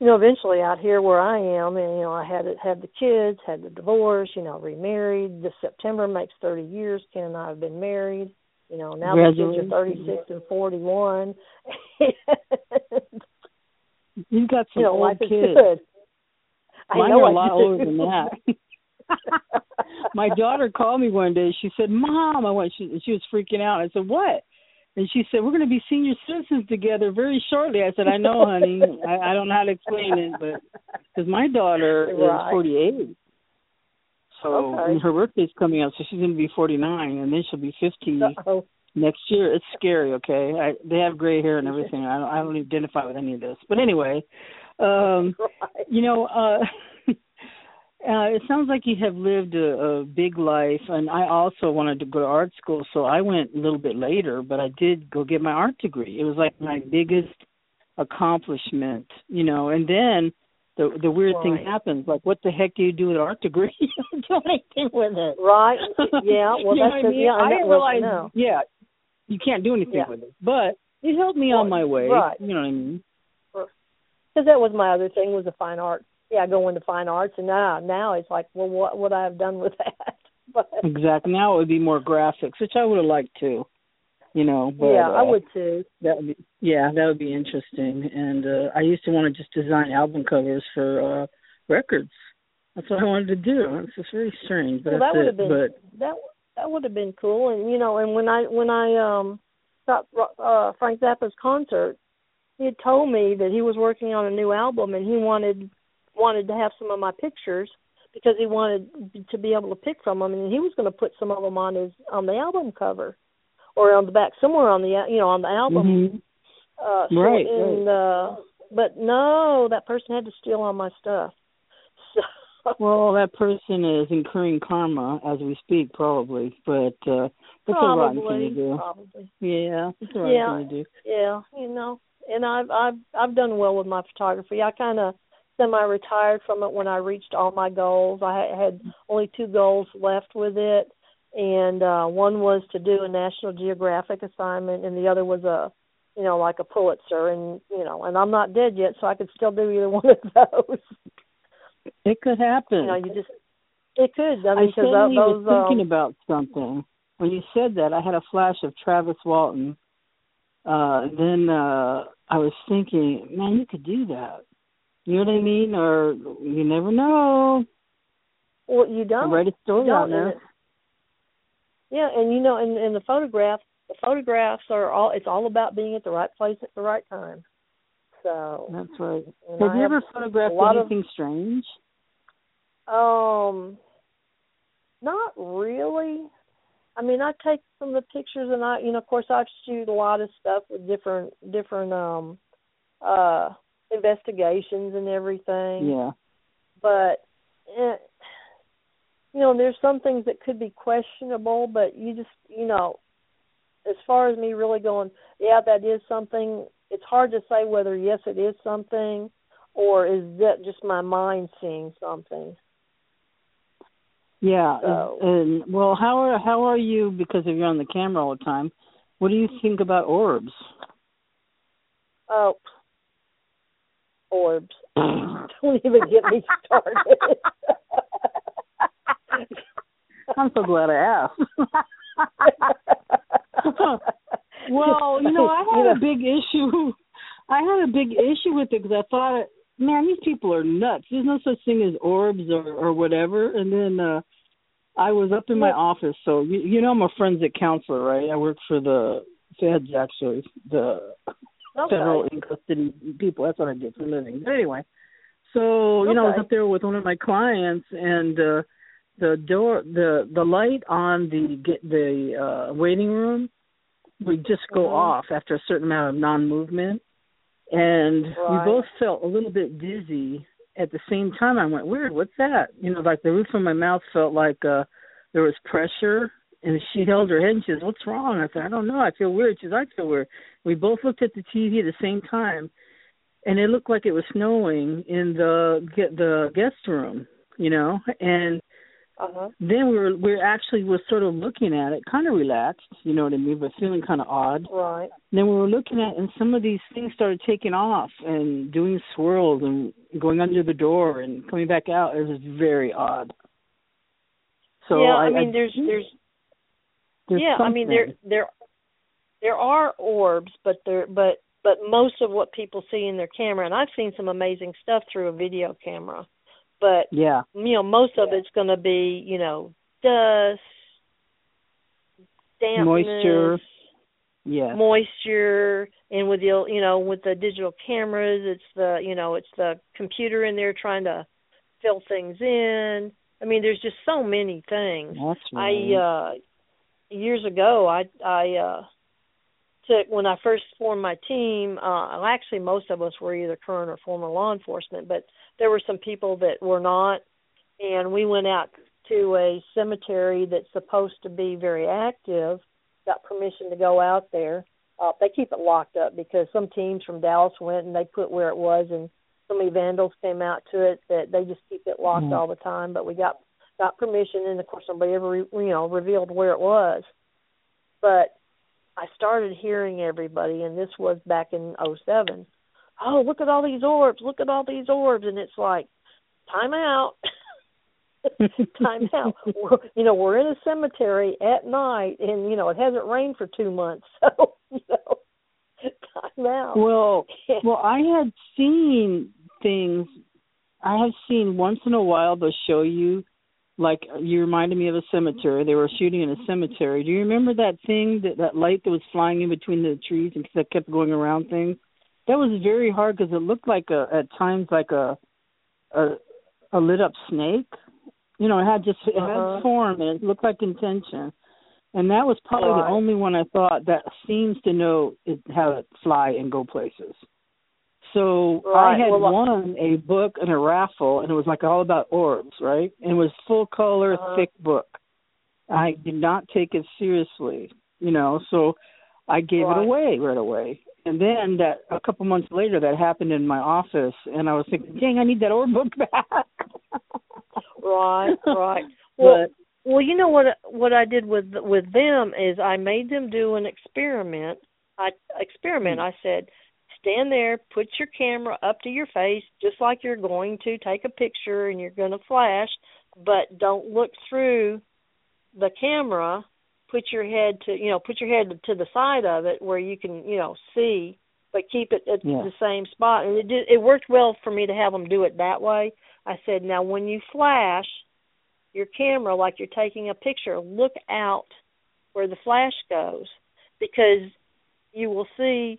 you know eventually out here where I am, and you know I had had the kids, had the divorce, you know remarried. This September makes thirty years. Ken and I have been married. You know, now the kids are 36 and 41. You've got some you know, old kids. good. I Mine know are a lot older than that. My daughter called me one day. She said, "Mom," I went. She, she was freaking out. I said, "What?" And she said, "We're going to be senior citizens together very shortly." I said, "I know, honey. I, I don't know how to explain it, but because my daughter Right. is 48, so Okay. and her birthday's coming up, so she's going to be 49, and then she'll be 50 Uh-oh. Next year. It's scary. Okay, I, they have gray hair and everything. I don't, I don't identify with any of this. But anyway, um, you know, uh, uh, it sounds like you have lived a, a big life, and I also wanted to go to art school, so I went a little bit later, but I did go get my art degree. It was like my biggest accomplishment, you know, and then the the weird Right. thing happens. Like, what the heck do you do with an art degree? you don't do anything with it. Right. Yeah. Well, you know that's what I mean? yeah. I I didn't realize. Yeah, you can't do anything Yeah. with it, but it helped me on my way. right. You know what I mean? because that was my other thing was the fine art. Yeah, go into fine arts, and now now it's like, well, what would I have done with that? but Exactly. Now it would be more graphics, which I would have liked to. You know, but yeah, I uh, would too. That would be yeah, that would be interesting. And uh I used to want to just design album covers for uh records. That's what I wanted to do. It's just very strange, but well, that would have been But that that would have been cool. And you know, and when I when I um got uh Frank Zappa's concert, he had told me that he was working on a new album and he wanted wanted to have some of my pictures because he wanted to be able to pick from them and he was going to put some of them on his on the album cover or on the back somewhere on the you know on the album Mhm. uh so, Right, and uh but no that person had to steal all my stuff well, that person is incurring karma as we speak, probably. But uh that's a rotten probably thing to do. probably Yeah, it's a rotten Yeah. thing to do. yeah you know and i've i've i've done well with my photography i kind of semi retired from it when i reached all my goals i had- had only two goals left with it and uh one was to do a national geographic assignment and the other was a you know like a pulitzer and you know and i'm not dead yet so i could still do either one of those It could happen. you know you just it could i I mean because suddenly those was thinking um, about something. When you said that, I had a flash of Travis Walton. Uh, and then uh, I was thinking, man, you could do that. You know what I mean? Or you never know. well you don't Write a story don't, on there. Yeah, and you know, in in the photograph, the photographs are all. It's all about being at the right place at the right time. So, That's right. Have I you ever photographed lot of- anything strange? Um, not really. I mean, I take some of the pictures, and I, you know, of course, I shoot a lot of stuff with different different um uh investigations and everything. Yeah. but eh, you know there's some things that could be questionable but you just you know as far as me really going yeah that is something it's hard to say whether yes it is something or is that just my mind seeing something Yeah. So- And well, how are how are you because if you're on the camera all the time? What do you think about orbs? oh orbs don't even get me started I'm so glad I asked. well, you know, I had You a big issue. I had a big issue with it because I thought, man, these people are nuts. There's no such thing as orbs or or whatever. And then uh I was up in my office, so you, you know I'm a forensic counselor, right? I work for the feds, actually, the okay. federal in custody people. That's what I do for a living. But anyway, so you know, I was up there with one of my clients, and uh, the door, the the light on the get the uh, waiting room would just go Mhm. off after a certain amount of non-movement, and we both felt a little bit dizzy. At the same time, I went, "Weird, what's that?" You know, like the roof of my mouth felt like uh there was pressure and she held her head and she says, What's wrong? I said, I don't know, I feel weird. She says, I feel weird. We both looked at the TV at the same time and it looked like it was snowing in the get the guest room, you know, and uh-huh then we were we were actually was sort of looking at it, kind of relaxed, you know what I mean, but feeling kind of odd. right And then we were looking at, and some of these things started taking off and doing swirls and going under the door and coming back out. It was very odd. So yeah I, i mean there's there's there's yeah i mean there there there are orbs but there but but most of what people see in their camera and i've seen some amazing stuff through a video camera but Yeah, you know most of it's going to be you know dust dampness Moisture. yeah, moisture and with the you know with the digital cameras it's the you know it's the computer in there trying to fill things in. I mean there's just so many things. That's right. I uh years ago I I uh took when I first formed my team, uh actually most of us were either current or former law enforcement, but there were some people that were not and we went out to a cemetery that's supposed to be very active, got permission to go out there. Uh they keep it locked up because some teams from Dallas went and they put where it was and so many vandals came out to it that they just keep it locked Mhm. all the time. But we got got permission, and of course nobody ever re- you know revealed where it was. But I started hearing everybody, and this was back in '07. Oh, look at all these orbs! Look at all these orbs! And it's like, time out. time out. We're, you know, we're in a cemetery at night, and you know it hasn't rained for two months, so you know, time out. Well, well, I had seen things. I have seen once in a while they'll show you, like you reminded me of a cemetery. They were shooting in a cemetery. Do you remember that thing that that light that was flying in between the trees and that kept going around things? That was very hard because it looked like a at times like a a a lit up snake. You know, it had just it Uh-huh. had form and it looked like intention. And that was probably Right. the only one I thought that seems to know it, how to fly and go places. So Right. I had Well, won a book in a raffle, and it was like all about orbs, right? And it was full color, Uh-huh. thick book. I did not take it seriously, you know, so I gave Right. it away right away. And then that a couple months later, that happened in my office, and I was thinking, "Dang, I need that orb book back." Right, right. Well, but well, you know what? What I did with with them is I made them do an experiment. I experiment. I said, stand there, put your camera up to your face, just like you're going to take a picture and you're going to flash, but don't look through the camera. Put your head to you know, put your head to the side of it where you can you know see, but keep it at Yeah. the same spot. And it did. It worked well for me to have them do it that way. I said, now when you flash your camera like you're taking a picture, look out where the flash goes because you will see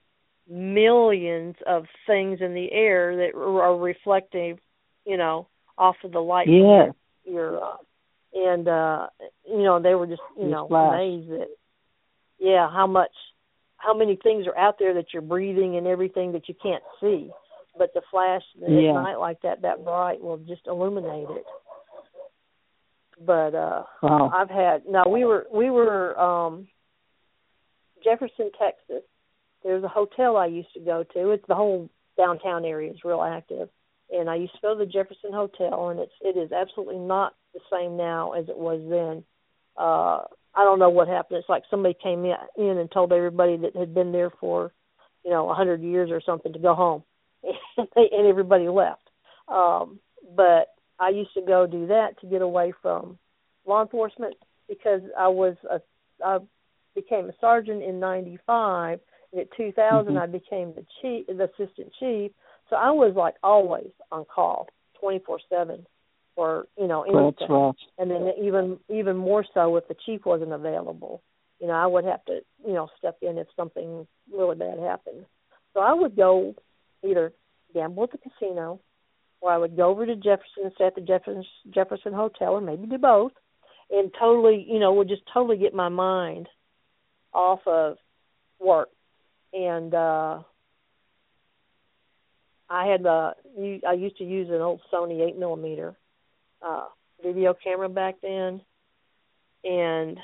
millions of things in the air that are reflective, you know, off of the light. yeah, your, uh, and uh you know they were just you know amazed at yeah how much how many things are out there that you're breathing and everything that you can't see but the flash at Yeah. night like that that bright will just illuminate it but uh wow, I've had now we were we were um Jefferson, Texas. There's a hotel I used to go to. It's the whole downtown area is real active. And I used to go to the Jefferson Hotel and it's it is absolutely not the same now as it was then. Uh I don't know what happened. It's like somebody came in and told everybody that had been there for, you know, a hundred years or something to go home. And and everybody left. Um but I used to go do that to get away from law enforcement because I was a I became a sergeant in '95, and at 2000 Mhm. I became the chief, the assistant chief. So I was like always on call, 24/7, for you know anything. that's rough. And then even even more so if the chief wasn't available, you know I would have to you know step in if something really bad happened. So I would go either gamble at the casino, or I would go over to Jefferson and stay at the Jefferson Jefferson Hotel, or maybe do both, and totally, you know, would just totally get my mind off of work. And uh I had u- I used to use an old Sony eight millimeter uh video camera back then, and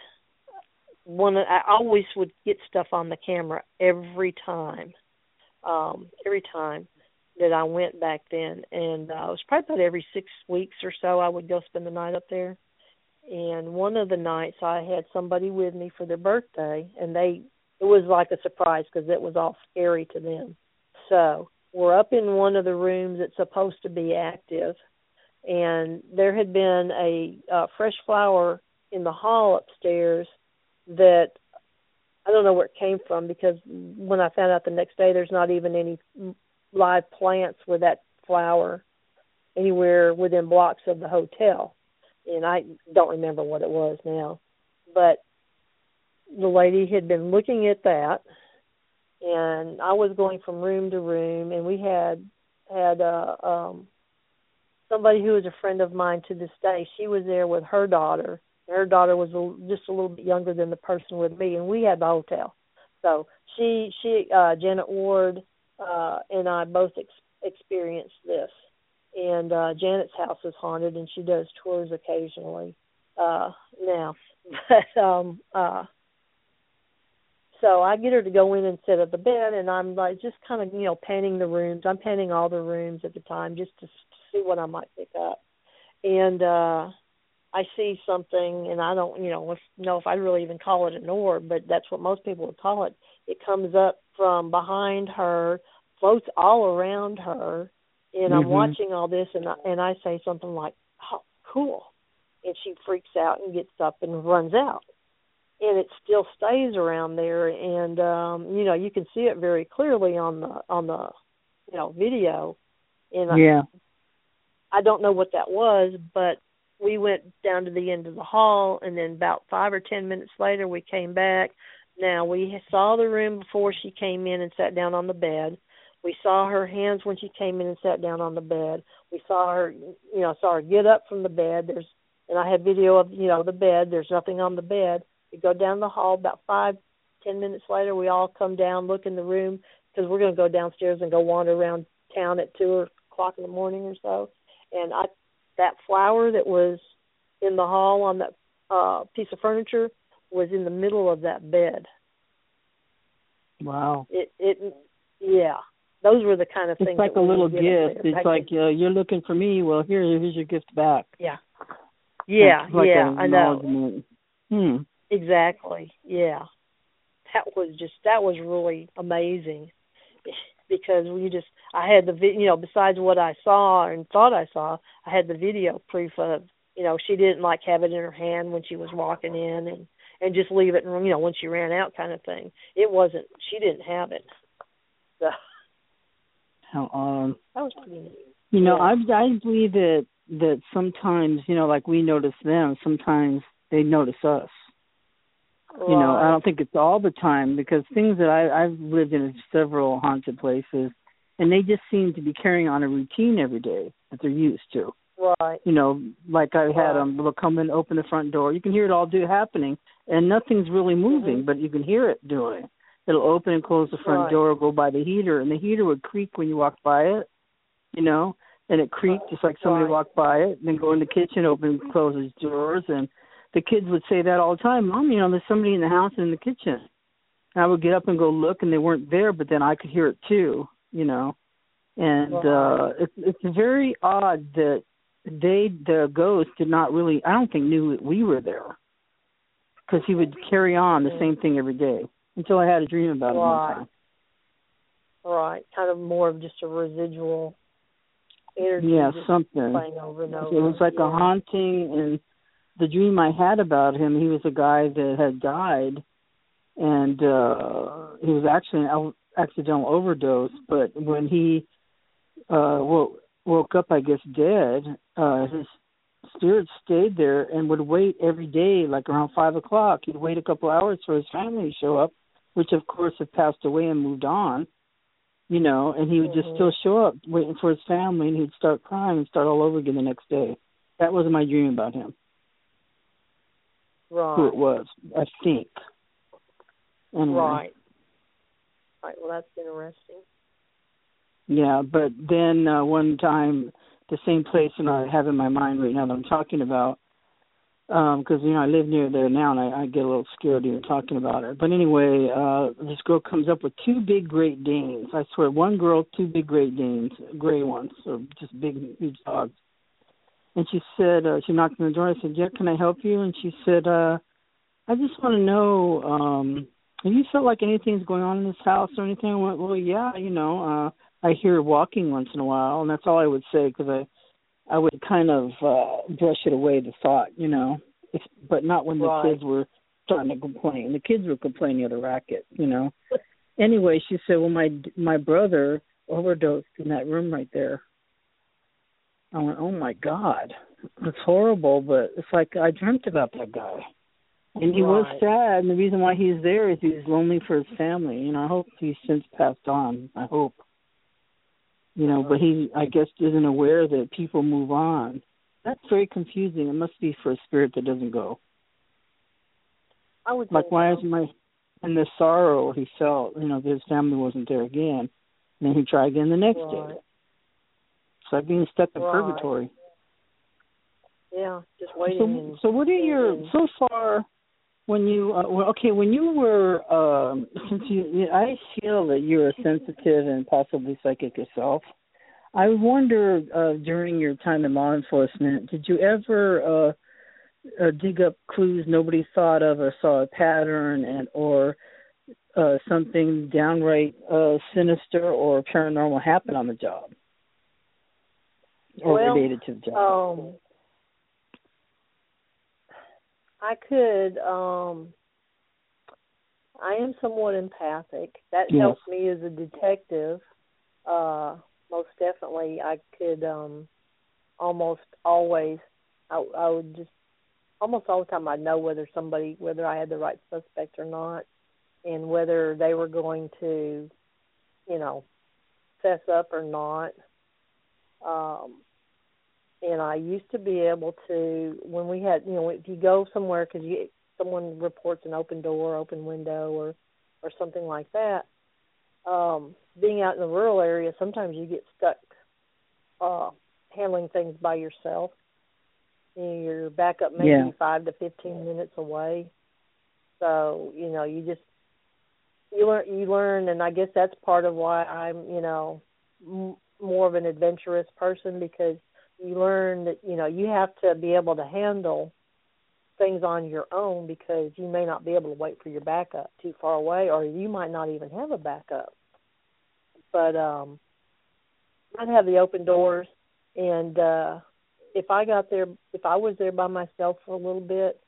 one I always would get stuff on the camera every time, um every time that I went back then, and uh, it was probably about every six weeks or so I would go spend the night up there. And one of the nights I had somebody with me for their birthday, and they it was like a surprise because it was all scary to them. So we're up in one of the rooms that's supposed to be active, and there had been a uh, fresh flower in the hall upstairs that I don't know where it came from because when I found out the next day, there's not even any live plants with that flower anywhere within blocks of the hotel. And I don't remember what it was now. But the lady had been looking at that and I was going from room to room and we had had uh um somebody who was a friend of mine to this day. She was there with her daughter. Her daughter was a, just a little bit younger than the person with me and we had the hotel. So she she uh Janet Ward uh and I both ex- experienced this. And uh Janet's house is haunted and she does tours occasionally uh now. But um uh so I get her to go in and sit at the bed, and I'm like just kind of you know panning the rooms. I'm panning all the rooms at the time just to, see what I might pick up, and uh I see something, and I don't you know know if I really even call it an orb, but that's what most people would call it. It comes up from behind her, floats all around her, and I'm Mhm. watching all this, and I, and I say something like, "Oh, cool," and she freaks out and gets up and runs out and it still stays around there. And um you know you can see it very clearly on the on the you know video. And I- Yeah. I don't know what that was but we went down to the end of the hall and then about 5 or 10 minutes later we came back. Now we saw the room before she came in and sat down on the bed. We saw her hands when she came in and sat down on the bed. We saw her you know saw her get up from the bed. There's and I had video of you know the bed. There's nothing on the bed we go down the hall. About five, ten minutes later, we all come down, look in the room because we're going to go downstairs and go wander around town at two o'clock in the morning or so. And I, that flower that was in the hall on that uh piece of furniture was in the middle of that bed. Wow. It, it, yeah. Those were the kind of things It's things. like a little would get up gift. It's like uh, you're looking for me. Well, here, here's your gift back. yeah, yeah, like yeah. I know. Hmm. Exactly. Yeah. That was just that was really amazing because we just I had the you know besides what I saw and thought I saw I had the video proof of you know she didn't like have it in her hand when she was walking in and and just leave it and you know when she ran out kind of thing it wasn't she didn't have it so How um. that was pretty neat You know, Yeah. I I believe that that sometimes you know, like we notice them, sometimes they notice us. You know, I don't think it's all the time because things that I I've lived in several haunted places, and they just seem to be carrying on a routine every day that they're used to. right You know, like I had Right. them, they'll come in, open the front door. You can hear it all do happening, and nothing's really moving, Mhm. but you can hear it doing. It'll open and close the front Right. door, go by the heater, and the heater would creak when you walk by it. You know, and it creaked just like somebody Right. walked by it. And then go in the kitchen, open and close its doors, and the kids would say that all the time. Mom, you know, there's somebody in the house in the kitchen. And I would get up and go look, and they weren't there, but then I could hear it too. You know, and uh it's it's very odd that they the ghost did not really I don't think knew that we were there because he would carry on the same thing every day until I had a dream about it one Right. time. right kind of more of just a residual energy Yeah, something. playing over and over It was like a haunting, and the dream I had about him, he was a guy that had died, and uh he was actually an al- accidental overdose. But when he uh woke woke up, I guess dead, uh his spirit stayed there and would wait every day, like around five o'clock. He'd wait a couple hours for his family to show up, which of course had passed away and moved on. You know, and he would just Mhm. still show up waiting for his family, and he'd start crying and start all over again the next day. That was my dream about him. Right Who it was, I think. Anyway, Right. Right. Well, that's interesting. Yeah, but then uh, one time, the same place, and I have in my mind right now that I'm talking about, because you know I live near there now, and I, I get a little scared even talking about it. But anyway, uh this girl comes up with two big Great Danes. I swear, one girl, two big Great Danes, gray ones, or just big, huge dogs. And she said, uh, she knocked on the door. I said, "Yeah, can I help you?" And she said, uh "I just want to know, um, have you felt like anything's going on in this house or anything?" I went, "Well, yeah, you know." uh I hear walking once in a while, and that's all I would say because I, I would kind of uh brush it away the thought, you know, if, but not when the kids were starting to complain. The kids were complaining of the racket, you know. anyway, she said, "Well, my my brother overdosed in that room right there." I went, "Oh my God, it's horrible," but it's like I dreamt about that guy. And he was sad, and the reason why he's there is he's lonely for his family. You know, I hope he's since passed on. I hope you know, but he I guess isn't aware that people move on. That's very confusing. It must be for a spirit that doesn't go. I would Like why is my and the sorrow he felt, you know, that his family wasn't there again. And then he tried again the next Right. day. It's like being stuck in Right. purgatory. Yeah, just waiting. So and, so what are your and- so far when you uh, well, okay when you were um since you I feel that you're a sensitive and possibly psychic yourself. I wonder uh during your time in law enforcement, did you ever uh, uh dig up clues nobody thought of or saw a pattern and or uh something downright uh sinister or paranormal happen on the job? Or well, related to the job. Um I could um I am somewhat empathic. That Yes. helps me as a detective. Uh most definitely I could um almost always I I would just almost all the time I'd know whether somebody whether I had the right suspect or not and whether they were going to, you know, fess up or not. Um and I used to be able to when we had you know if you go somewhere because you someone reports an open door, open window, or or something like that. Um, being out in the rural area, sometimes you get stuck uh, handling things by yourself. You know, you're back up maybe Yeah. five to fifteen minutes away, so you know you just you learn you learn, and I guess that's part of why I'm you know m- more of an adventurous person because you learn that you know you have to be able to handle things on your own because you may not be able to wait for your backup too far away or you might not even have a backup. But um i'd have the open doors and uh if i got there if i was there by myself for a little bit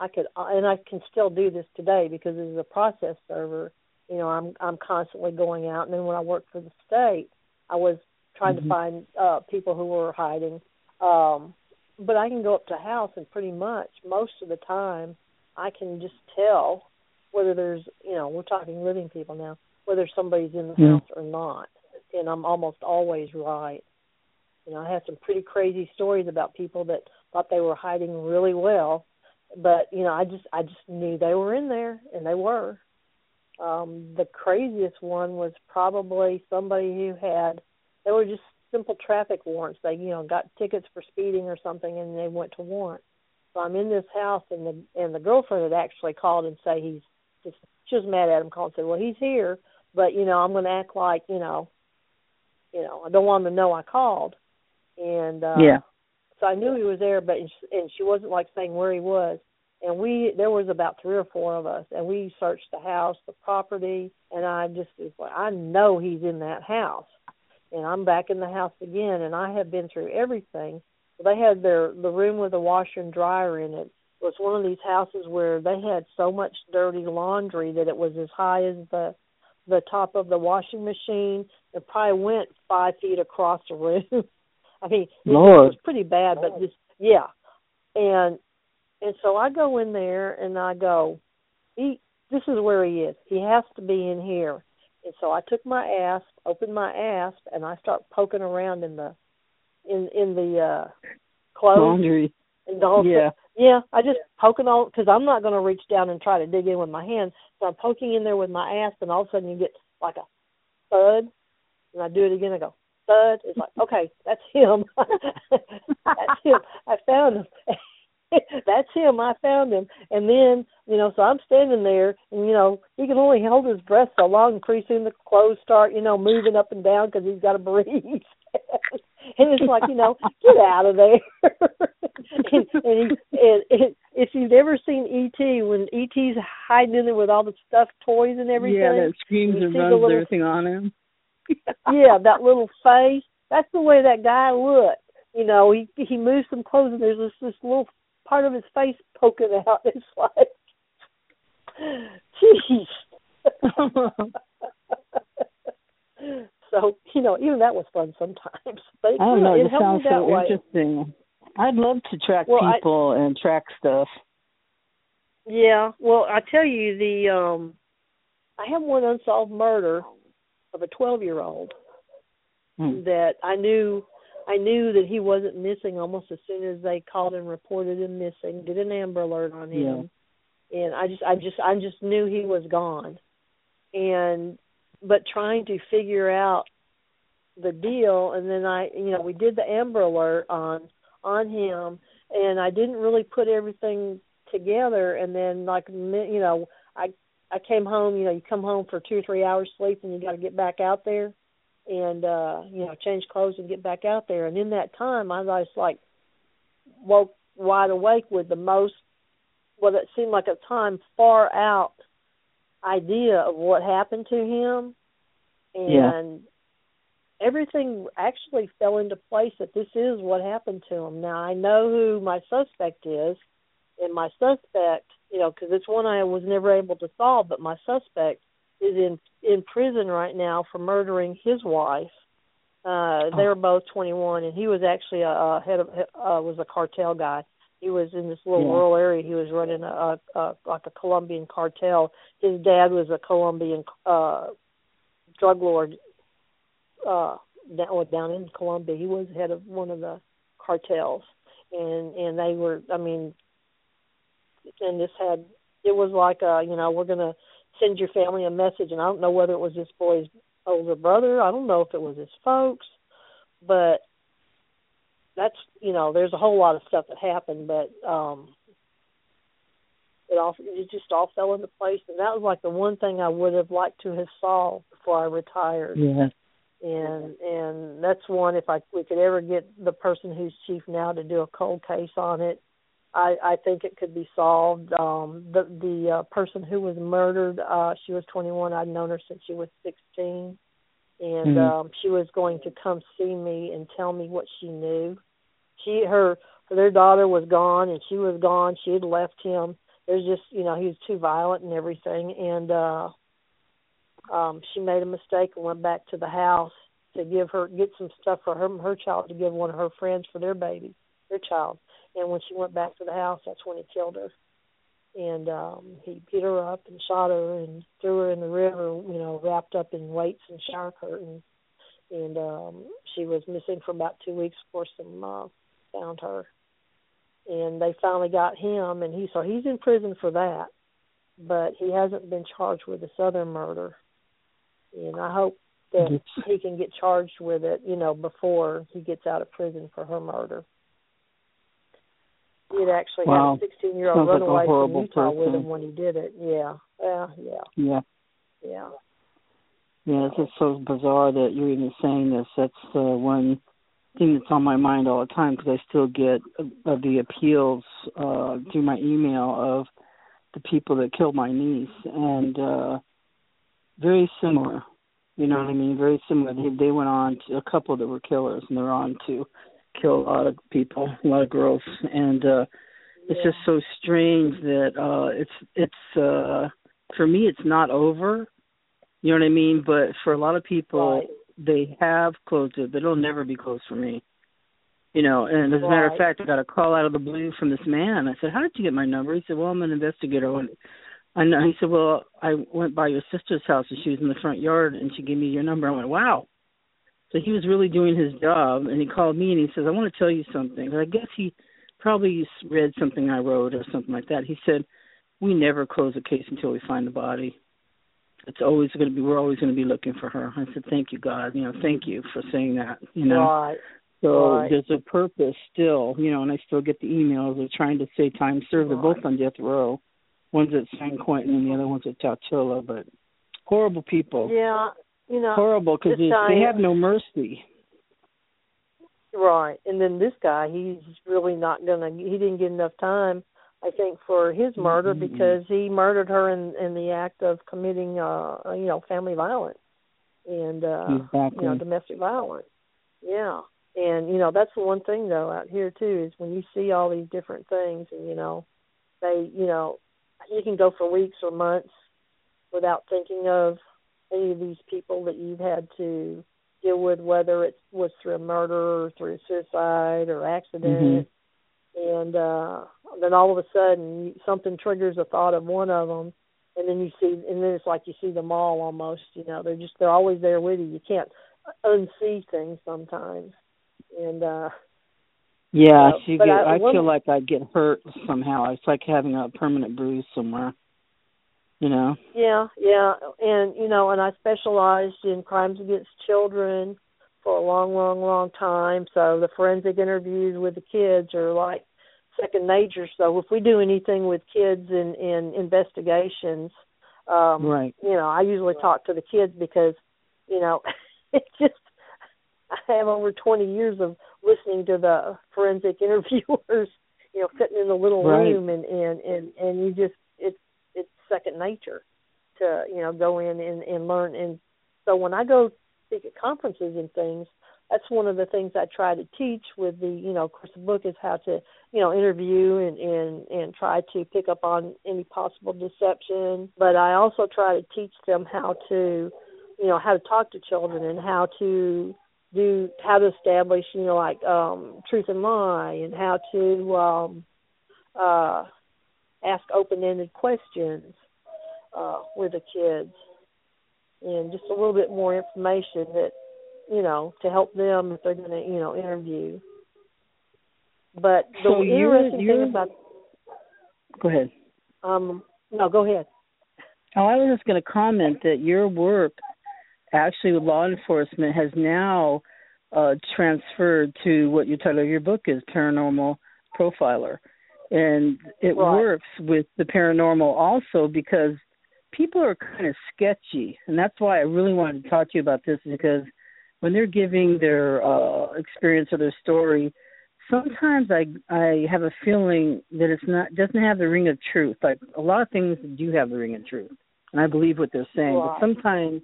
i could and i can still do this today because as a process server. You know i'm i'm constantly going out and then when i worked for the state i was trying Mhm. to find uh people who were hiding um but I can go up to a house and pretty much most of the time I can just tell whether there's you know we're talking living people now whether somebody's in the Yeah. house or not and I'm almost always right you know I have some pretty crazy stories about people that thought they were hiding really well but you know I just I just knew they were in there and they were um the craziest one was probably somebody who had they were just simple traffic warrants. They, you know, got tickets for speeding or something, and they went to warrant. So I'm in this house, and the and the girlfriend had actually called and say he's just she was mad at him. Called and said, well, he's here, but you know, I'm going to act like you know, you know, I don't want him to know I called, and uh, yeah. so I knew he was there, but and she, and she wasn't like saying where he was. And we there was about three or four of us, and we searched the house, the property, and I just was like, I know he's in that house and I'm back in the house again and I have been through everything. They had their the room with a washer and dryer in it was one of these houses where they had so much dirty laundry that it was as high as the the top of the washing machine. It probably went five feet across the room. I mean, it, it was pretty bad, but just yeah. And and so I go in there and I go, he this is where he is. He has to be in here. And so I took my asp, opened my asp, and I start poking around in the in in the uh clothes Laundry. and Yeah. yeah, I just poking all because I'm not going to reach down and try to dig in with my hands. So I'm poking in there with my asp, and all of a sudden you get like a thud, and I do it again. I go thud. It's like okay, that's him. that's him. I found him. that's him. I found him. And then you know, so I'm standing there, and you know, he can only hold his breath so long. and Pretty soon the clothes start, you know, moving up and down because he's got to breathe. and it's like, you know, get out of there. and, and, he, and, and if you've ever seen E.T., when E.T.'s hiding in there with all the stuffed toys and everything, Yeah, that screams You and runs little- everything on him. yeah, that little face. That's the way that guy looked. You know, he he moves some clothes and there's this this little part of his face poking out. It's like, jeez. so you know, even that was fun sometimes. But I don't you know. it It helped sounds me that so way. interesting. I'd love to track Well, I- people and track stuff. Yeah. Well, I tell you, the um, I have one unsolved murder of a twelve-year-old Hmm. that I knew. I knew that he wasn't missing almost as soon as they called and reported him missing. Did an Amber Alert on him, and I just, I just, I just knew he was gone. And but trying to figure out the deal, and then I, you know, we did the Amber Alert on on him, and I didn't really put everything together and then like you know i i came home you know you come home for two or three hours sleep and you got to get back out there and uh you know change clothes and get back out there. And in that time i was like woke wide awake with the most what it seemed like a time far out idea of what happened to him. And everything actually fell into place that this is what happened to him. Now I know who my suspect is, and my suspect, you know, because it's one I was never able to solve, but my suspect is in in prison right now for murdering his wife. Uh, they were both 21, and he was actually a, a head of uh, was a cartel guy. He was in this little Yeah. rural area. He was running a, a, a like a Colombian cartel. His dad was a Colombian uh, drug lord uh down down in Colombia. He was head of one of the cartels, and and they were. I mean, and this had it was like uh you know we're gonna send your family a message, and I don't know whether it was this boy's older brother. I don't know if it was his folks, but that's you know there's a whole lot of stuff that happened, but um it all it just all fell into place, and that was like the one thing I would have liked to have solved before I retired Yeah. and and that's one if I we could ever get the person who's chief now to do a cold case on it, I I think it could be solved. Um the the uh, person who was murdered, uh she was 21. I'd known her since she was 16 and Mhm. um she was going to come see me and tell me what she knew. She her their daughter was gone and she was gone. She had left him. There's just, you know, he was too violent and everything and uh um she made a mistake and went back to the house to give her get some stuff for her her child to give one of her friends for their baby their child and when she went back to the house that's when he killed her. And um he beat her up and shot her and threw her in the river you know wrapped up in weights and shower curtains and um she was missing for about two weeks before some uh found her. And they finally got him and he so he's in prison for that. But he hasn't been charged with this other murder. And I hope that he can get charged with it, you know, before he gets out of prison for her murder. He had actually Wow. had a 16 year old Sounds like run away from Utah with him when he did it. Yeah, yeah, yeah, Yeah. yeah. Yeah, it's just so bizarre that you're even saying this. That's uh, one thing that's on my mind all the time because I still get uh, the appeals uh, through my email of the people that killed my niece, and uh, very similar. You know what I mean? Very similar. They, they went on to a couple that were killers, and they're on to kill a lot of people, a lot of girls, and uh, it's just so strange that uh, it's it's uh, for me it's not over. You know what I mean? But for a lot of people, Right. they have closed it, but it'll never be closed for me. You know, and as a matter of fact, I got a call out of the blue from this man. I said, "How did you get my number?" He said, "Well, I'm an investigator." And I know. He said, "Well, I went by your sister's house, and she was in the front yard, and she gave me your number." I went, "Wow." So he was really doing his job, and he called me and he says, "I want to tell you something." I guess he probably read something I wrote or something like that. He said, "We never close a case until we find the body." it's always going to be we're always going to be looking for her i said thank you god you know thank you for saying that you know Right. so right. there's a purpose still you know and i still get the emails of trying to say time served they're both on death row one's at san quentin and the other one's at Tautola, but horrible people Yeah, you know. horrible because they have no mercy Right. And then this guy, he's really not gonna. He didn't get enough time, I think, for his murder Mhm. because he murdered her in in the act of committing, uh, you know, family violence and uh, Exactly. you know, domestic violence. Yeah. And you know, that's the one thing though out here too is when you see all these different things, and you know, they, you know, you can go for weeks or months without thinking of any of these people that you've had to deal with, whether it was through a murder or through suicide or accident. And uh then all of a sudden something triggers a thought of one of them, and then you see, and then it's like you see them all almost. You know, they're just they're always there with you. You can't unsee things sometimes. And uh yeah Uh, she but get I- i feel like i get hurt somehow it's like having a permanent bruise somewhere you know Yeah, yeah, and you know, and I specialized in crimes against children for a long, long, long time. So the forensic interviews with the kids are like second nature. So if we do anything with kids in in investigations, um, Right. you know, I usually talk to the kids because, you know, it's just I have over 20 years of listening to the forensic interviewers, you know, sitting in the little Right. room and and and and you just it's it's second nature to you know go in and and learn. And so when I go speak at conferences and things, that's one of the things I try to teach with the you know of course the book is how to you know interview and and and try to pick up on any possible deception. But I also try to teach them how to you know how to talk to children and how to do how to establish you know like um truth and lie and how to um uh ask open ended questions uh with the kids and just a little bit more information that you know to help them if they're going to you know interview but the So you're- interesting you're- thing about Go ahead. um no go ahead Oh, I was just going to comment that your work, actually with law enforcement, has now uh, transferred to what your title of your book is, Paranormal Profiler. And it Right. works with the paranormal also because people are kind of sketchy. And that's why I really wanted to talk to you about this because when they're giving their uh, experience or their story, sometimes I I have a feeling that it's not doesn't have the ring of truth. Like a lot of things do have the ring of truth, and I believe what they're saying. Right. But sometimes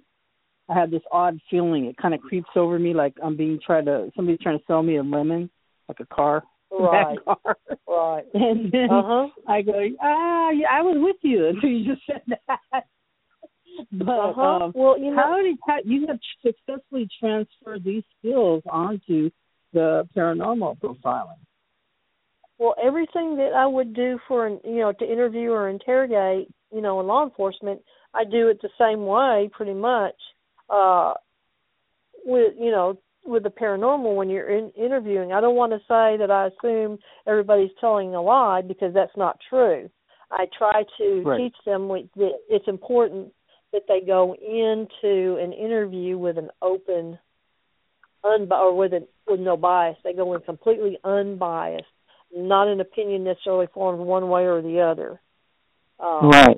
I have this odd feeling. It kind of creeps over me, like I'm being tried to somebody's trying to sell me a lemon, like a car, right that car. right And then uh-huh I go, ah, yeah, I was with you until you just said that. But uh-huh um, well you know how did how, you have successfully transferred these skills onto the paranormal profiling? Well, everything that I would do for an you know to interview or interrogate, you know, in law enforcement, I do it the same way, pretty much. Uh, with you know, with the paranormal, when you're in, interviewing, I don't want to say that I assume everybody's telling a lie because that's not true. I try to Right. teach them that it's important that they go into an interview with an open, unbi- or with a, with no bias. They go in completely unbiased not an opinion necessarily formed one way or the other. Um, right.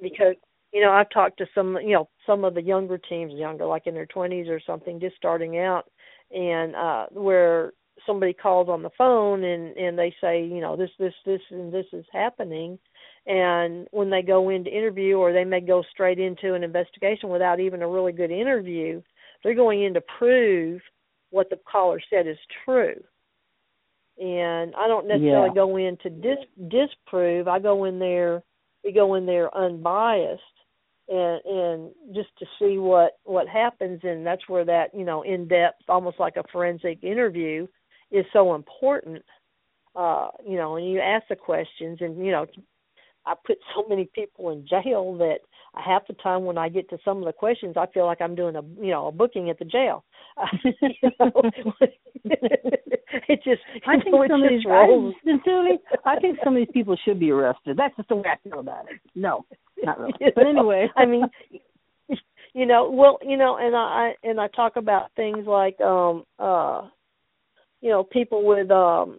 Because you know I've talked to some you know some of the younger teams, younger like in their twenties or something, just starting out, and uh where somebody calls on the phone and and they say you know this this this and this is happening and when they go into interview or they may go straight into an investigation without even a really good interview they're going in to prove what the caller said is true and I don't necessarily Yeah. go in to dis disprove. I go in there, we go in there unbiased, and and just to see what what happens, and that's where that you know in depth, almost like a forensic interview, is so important. Uh, you know, and you ask the questions, and you know, I put so many people in jail that half the time when I get to some of the questions, I feel like I'm doing a you know a booking at the jail. it just I think know, some of these, rolls. I, sincerely, I think some of these people should be arrested. That's just the way I feel about it. No, not really. But anyway, I mean, you know, well, you know, and I and I talk about things like, um, uh, you know, people with, um,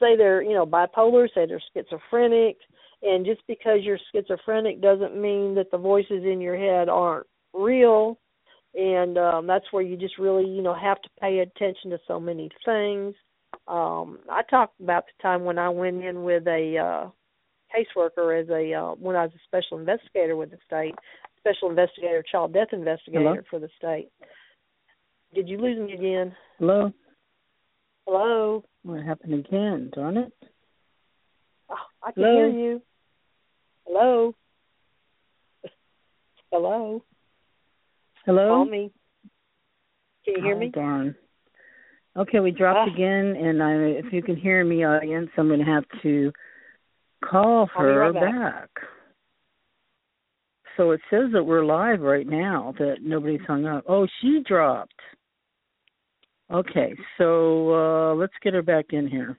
say they're, you know, bipolar, say they're schizophrenic, and just because you're schizophrenic doesn't mean that the voices in your head aren't real. And um, that's where you just really, you know, have to pay attention to so many things. Um, I talked about the time when I went in with a uh, caseworker as a uh, when I was a special investigator with the state, special investigator, child death investigator Hello? for the state. Did you lose me again? hello. Hello. What happened again? Darn it. Oh, I can Hello? hear you. Hello. Hello. Hello. Call me. Can you hear Oh, me? Darn. Okay, we dropped Ah. again, and I, if you can hear me, audience, I'm going to have to call her right back. back. So it says that we're live right now, that nobody's hung up. Oh, she dropped. Okay, so uh let's get her back in here.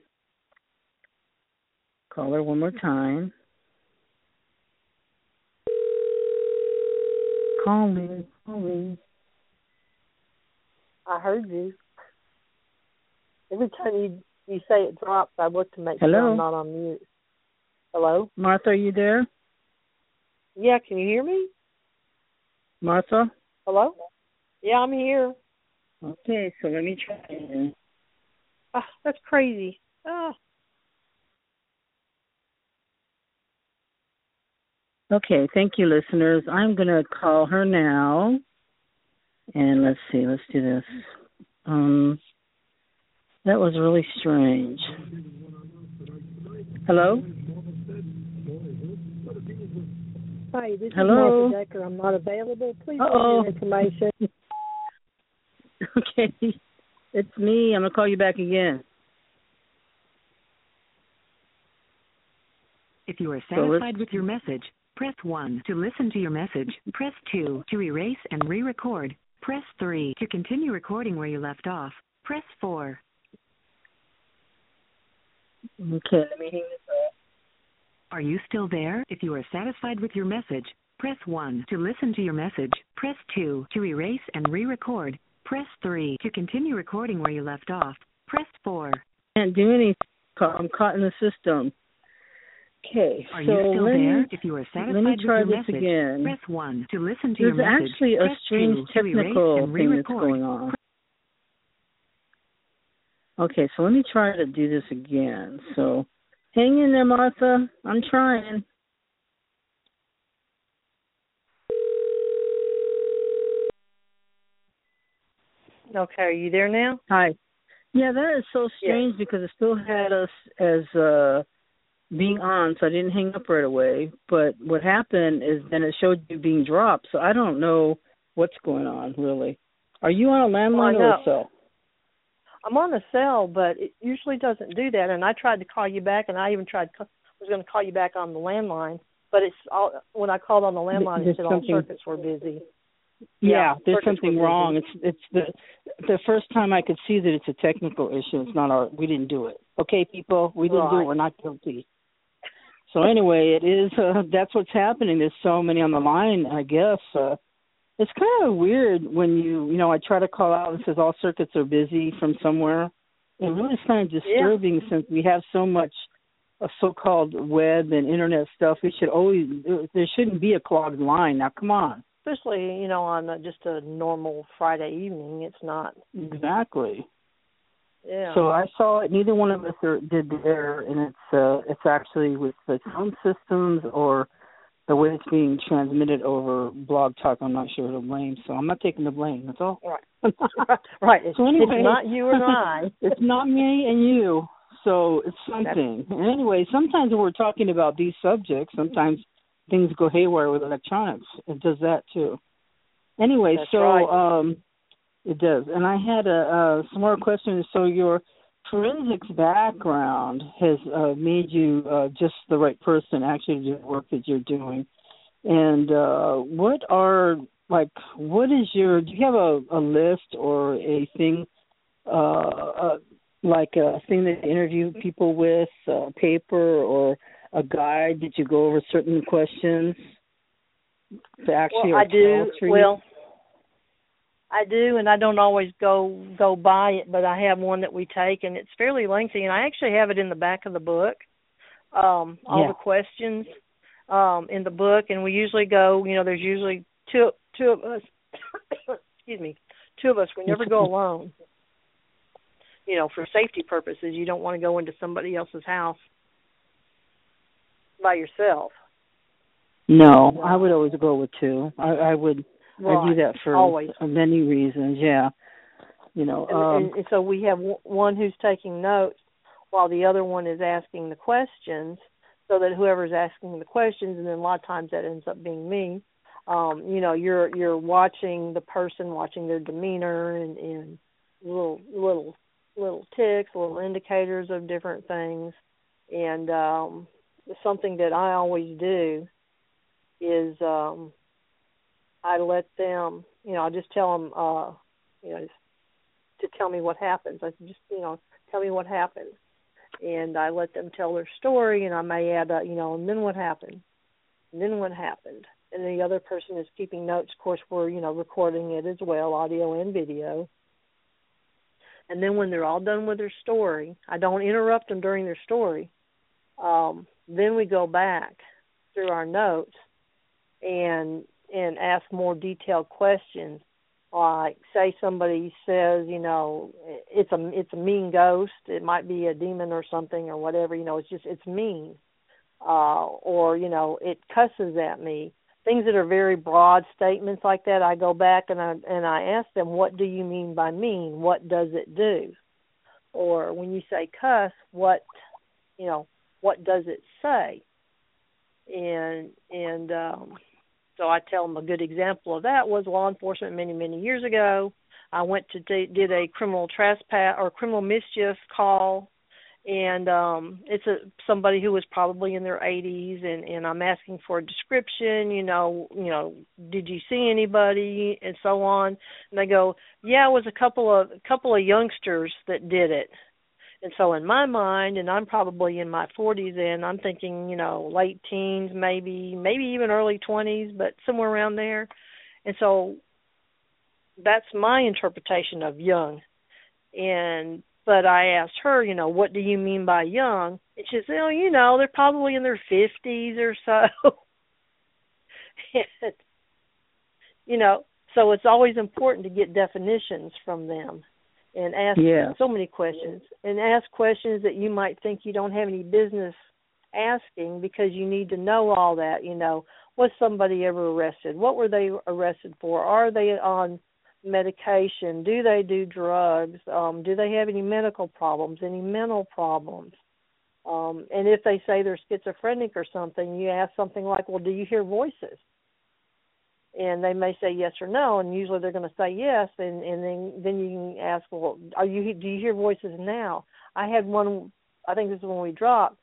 Call her one more time. Call me, call me. I heard you. Every time you you say it drops, I look to make Hello? sure I'm not on mute. Hello? Martha, are you there? Yeah, can you hear me? Martha? Hello? Yeah, I'm here. Okay, so let me try again. Ah, that's crazy. Ah. Okay, thank you, listeners. I'm going to call her now. And let's see, let's do this. Um, that was really strange. Hello? Hi, this Hello? is Martha Decker. I'm not available. Please Uh-oh. leave your information. Okay, it's me. I'm going to call you back again. If you are So satisfied with your message, press 1 to listen to your message. Press 2 to erase and re-record. Press 3 to continue recording where you left off. Press 4. Okay, let me hang this up. Are you still there? If you are satisfied with your message, press 1 to listen to your message. Press 2 to erase and re-record. Press 3 to continue recording where you left off. Press 4. Can't do anything. I'm caught in the system. Okay, Are so you still let there? me, If you are satisfied let me with try your this message, again. press 1 to listen to There's your message. actually a Press strange 2 to erase technical and thing that's re-record. going on. Okay, so let me try to do this again. So hang in there, Martha. I'm trying. Okay, are you there now? Hi. Yeah, that is so strange because it still had us as uh being on, so I didn't hang up right away. But what happened is then it showed you being dropped, so I don't know what's going on really. Are you on a landline Well, or a cell? I'm on a cell, but it usually doesn't do that. And I tried to call you back, and I even tried was going to call you back on the landline, but it's all when I called on the landline, it said all circuits were busy. Yeah, Yeah, there's something were busy. wrong. It's it's the the first time I could see that it's a technical issue. It's not our we didn't do it. Okay, people, we didn't do it. We're not guilty. So anyway, it is uh, that's what's happening. There's so many on the line. I guess uh, it's kind of weird when you you know I try to call out and says all circuits are busy from somewhere. It really is kind of disturbing since we have so much uh, so-called web and internet stuff. We should always there shouldn't be a clogged line. Now come on. Especially, you know, on a, just a normal Friday evening, it's not. Exactly. Yeah. So I saw it. Neither one of us are, did the error, and it's uh, it's actually with the sound systems or the way it's being transmitted over Blog Talk. I'm not sure the blame, so I'm not taking the blame. That's all. right. right. It's, So anyway, it's not you and I. it's not me and you. So it's something. And anyway, sometimes when we're talking about these subjects, sometimes things go haywire with electronics. It does that too. Anyway, That's so right. um it does. And I had a uh some more questions. So your forensics background has uh made you uh just the right person actually to do the work that you're doing. And uh what are like what is your do you have a, a list or a thing uh, uh like a thing that you interview people with, a paper or a guide that you go over certain questions to actually well, I do. tasks for you? Well, I do, and I don't always go go buy it, but I have one that we take, and it's fairly lengthy, and I actually have it in the back of the book. Um, all Yeah. the questions um, in the book, and we usually go. You know, there's usually two two of us. excuse me, two of us. We never go alone. You know, for safety purposes, you don't want to go into somebody else's house by yourself. No, I would always go with two. I, I would I do that for Always. many reasons. Yeah, you know. and, Um, and, and so we have w- one who's taking notes while the other one is asking the questions so that whoever's asking the questions and then a lot of times that ends up being me um you know you're you're watching the person watching their demeanor and and little little little ticks little indicators of different things and um something that I always do is um I let them, you know, I just tell them, uh, you know, just to tell me what happens. I just, you know, tell me what happened, and I let them tell their story, and I may add, uh, you know, and then what happened, and then what happened, and the other person is keeping notes. Of course, we're, you know, recording it as well, audio and video. And then when they're all done with their story, I don't interrupt them during their story. Um, then we go back through our notes and and ask more detailed questions. Like say somebody says, you know, it's a it's a mean ghost. It might be a demon or something or whatever. You know, it's just it's mean, uh, or you know, it cusses at me. Things that are very broad statements like that, I go back and I and I ask them, what do you mean by mean? What does it do? Or when you say cuss, what you know, what does it say? And and um so I tell them a good example of that was law enforcement many many years ago. I went to d- did a criminal trespass or criminal mischief call, and um it's a somebody who was probably in their 80s, and and I'm asking for a description. You know, you know, did you see anybody and so on? And they go, yeah, it was a couple of a couple of youngsters that did it. And so in my mind, and I'm probably in my 40s, and I'm thinking, you know, late teens, maybe, maybe even early 20s, but somewhere around there. And so that's my interpretation of young. And but I asked her, you know, what do you mean by young? And she said, oh, you know, they're probably in their 50s or so. and, you know, so it's always important to get definitions from them and ask yeah. so many questions and ask questions that you might think you don't have any business asking because you need to know all that you know. Was somebody ever arrested? What were they arrested for? Are they on medication? Do they do drugs? Um do they have any medical problems any mental problems? Um and if they say they're schizophrenic or something you ask something like well do you hear voices and they may say yes or no and usually they're going to say yes and and then then you can ask well are you do you hear voices now? I had one i think this is when we dropped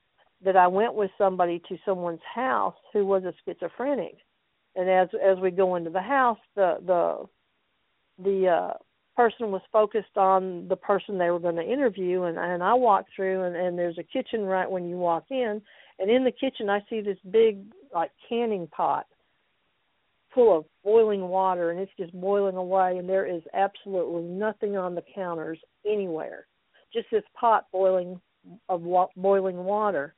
that i went with somebody to someone's house who was a schizophrenic. And as as we go into the house the the the uh person was focused on the person they were going to interview and and I walked through and and there's a kitchen right when you walk in and in the kitchen I see this big like canning pot full of boiling water and it's just boiling away and there is absolutely nothing on the counters anywhere. Just this pot boiling of wa- boiling water.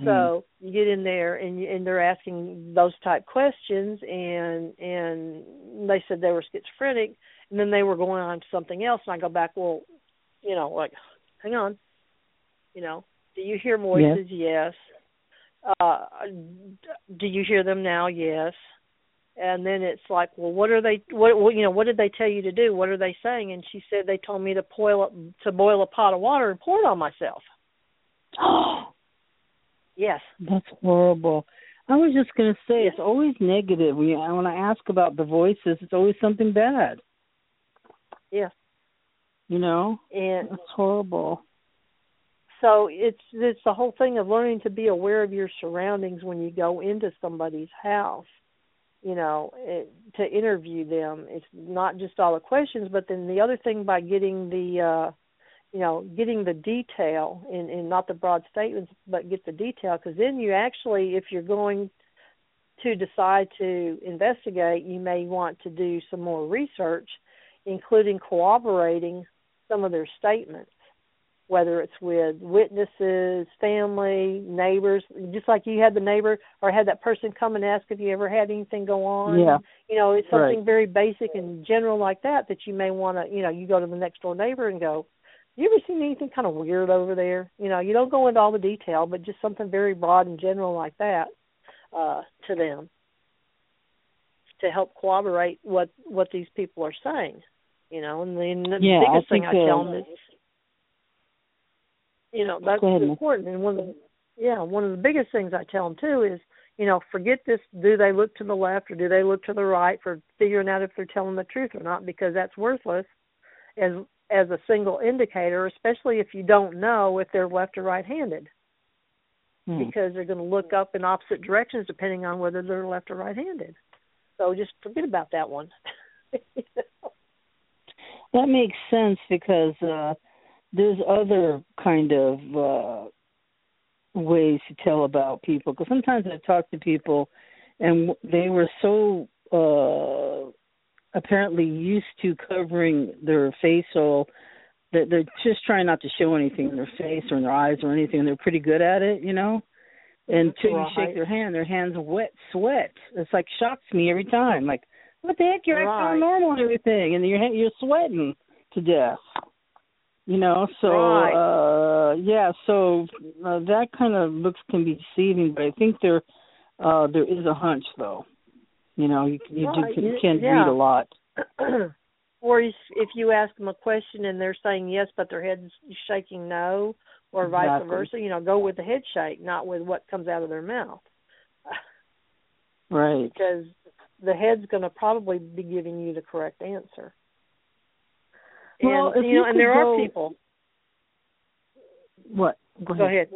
Mm. so you get in there and you, and they're asking those type questions and and they said they were schizophrenic and then they were going on to something else and I go back well you know like hang on you know do you hear voices? Yes, yes. uh do you hear them now? Yes and then it's like well what are they what, what you know what did they tell you to do? What are they saying? And she said they told me to boil to boil a pot of water and pour it on myself. Oh yes. That's horrible. I was just going to say it's always negative. When, you, when i ask about the voices it's always something bad. Yeah you know? And it's horrible. So it's it's the whole thing of learning to be aware of your surroundings when you go into somebody's house you know it, to interview them. It's not just all the questions but then the other thing by getting the uh you know getting the detail in not the broad statements but get the detail because then you actually if you're going to decide to investigate you may want to do some more research including corroborating some of their statements whether it's with witnesses, family, neighbors, just like you had the neighbor or had that person come and ask if you ever had anything go on. Yeah. You know, it's something right. very basic and general like that that you may want to, you know, you go to the next door neighbor and go, you ever seen anything kind of weird over there? You know, you don't go into all the detail, but just something very broad and general like that uh, to them to help corroborate what what these people are saying. You know, and then the yeah, biggest I thing I tell them is you know that's ahead, important. And one of the yeah one of the biggest things i tell them too is you know forget this do they look to the left or do they look to the right for figuring out if they're telling the truth or not because that's worthless as as a single indicator especially if you don't know if they're left or right handed hmm. because they're going to look up in opposite directions depending on whether they're left or right handed so just forget about that one. That makes sense because uh there's other kind of uh ways to tell about people because sometimes I talk to people and they were so uh apparently used to covering their facial they're, they're just trying not to show anything in their face or in their eyes or anything. And they're pretty good at it, you know. And until you shake their hand, their hands wet sweat. It's like shocks me every time. Like, what the heck? You're acting Right. all normal and everything, and you're you're sweating to death. You know, so Right. uh yeah, so uh, that kind of looks can be deceiving, but I think there uh there is a hunch though. You know, you you, do, Right, can, yeah, read a lot. or if if you ask them a question and they're saying yes, but their head's shaking no, or vice Exactly. versa, you know, go with the head shake, not with what comes out of their mouth, Right. because the head's going to probably be giving you the correct answer. Well, and you know, you and there could are people. What? Go Go ahead.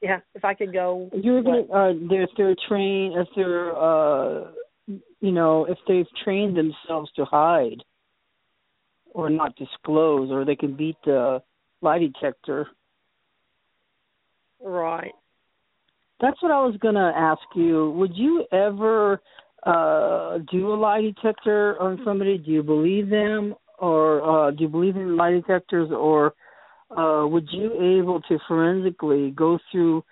Yeah, if I could go. You're what? gonna uh if they're trained if they're uh you know, if they've trained themselves to hide or not disclose or they can beat the lie detector. Right. That's what I was gonna ask you. Would you ever uh do a lie detector on somebody? Do you believe them or uh do you believe in lie detectors or uh would you able to forensically go through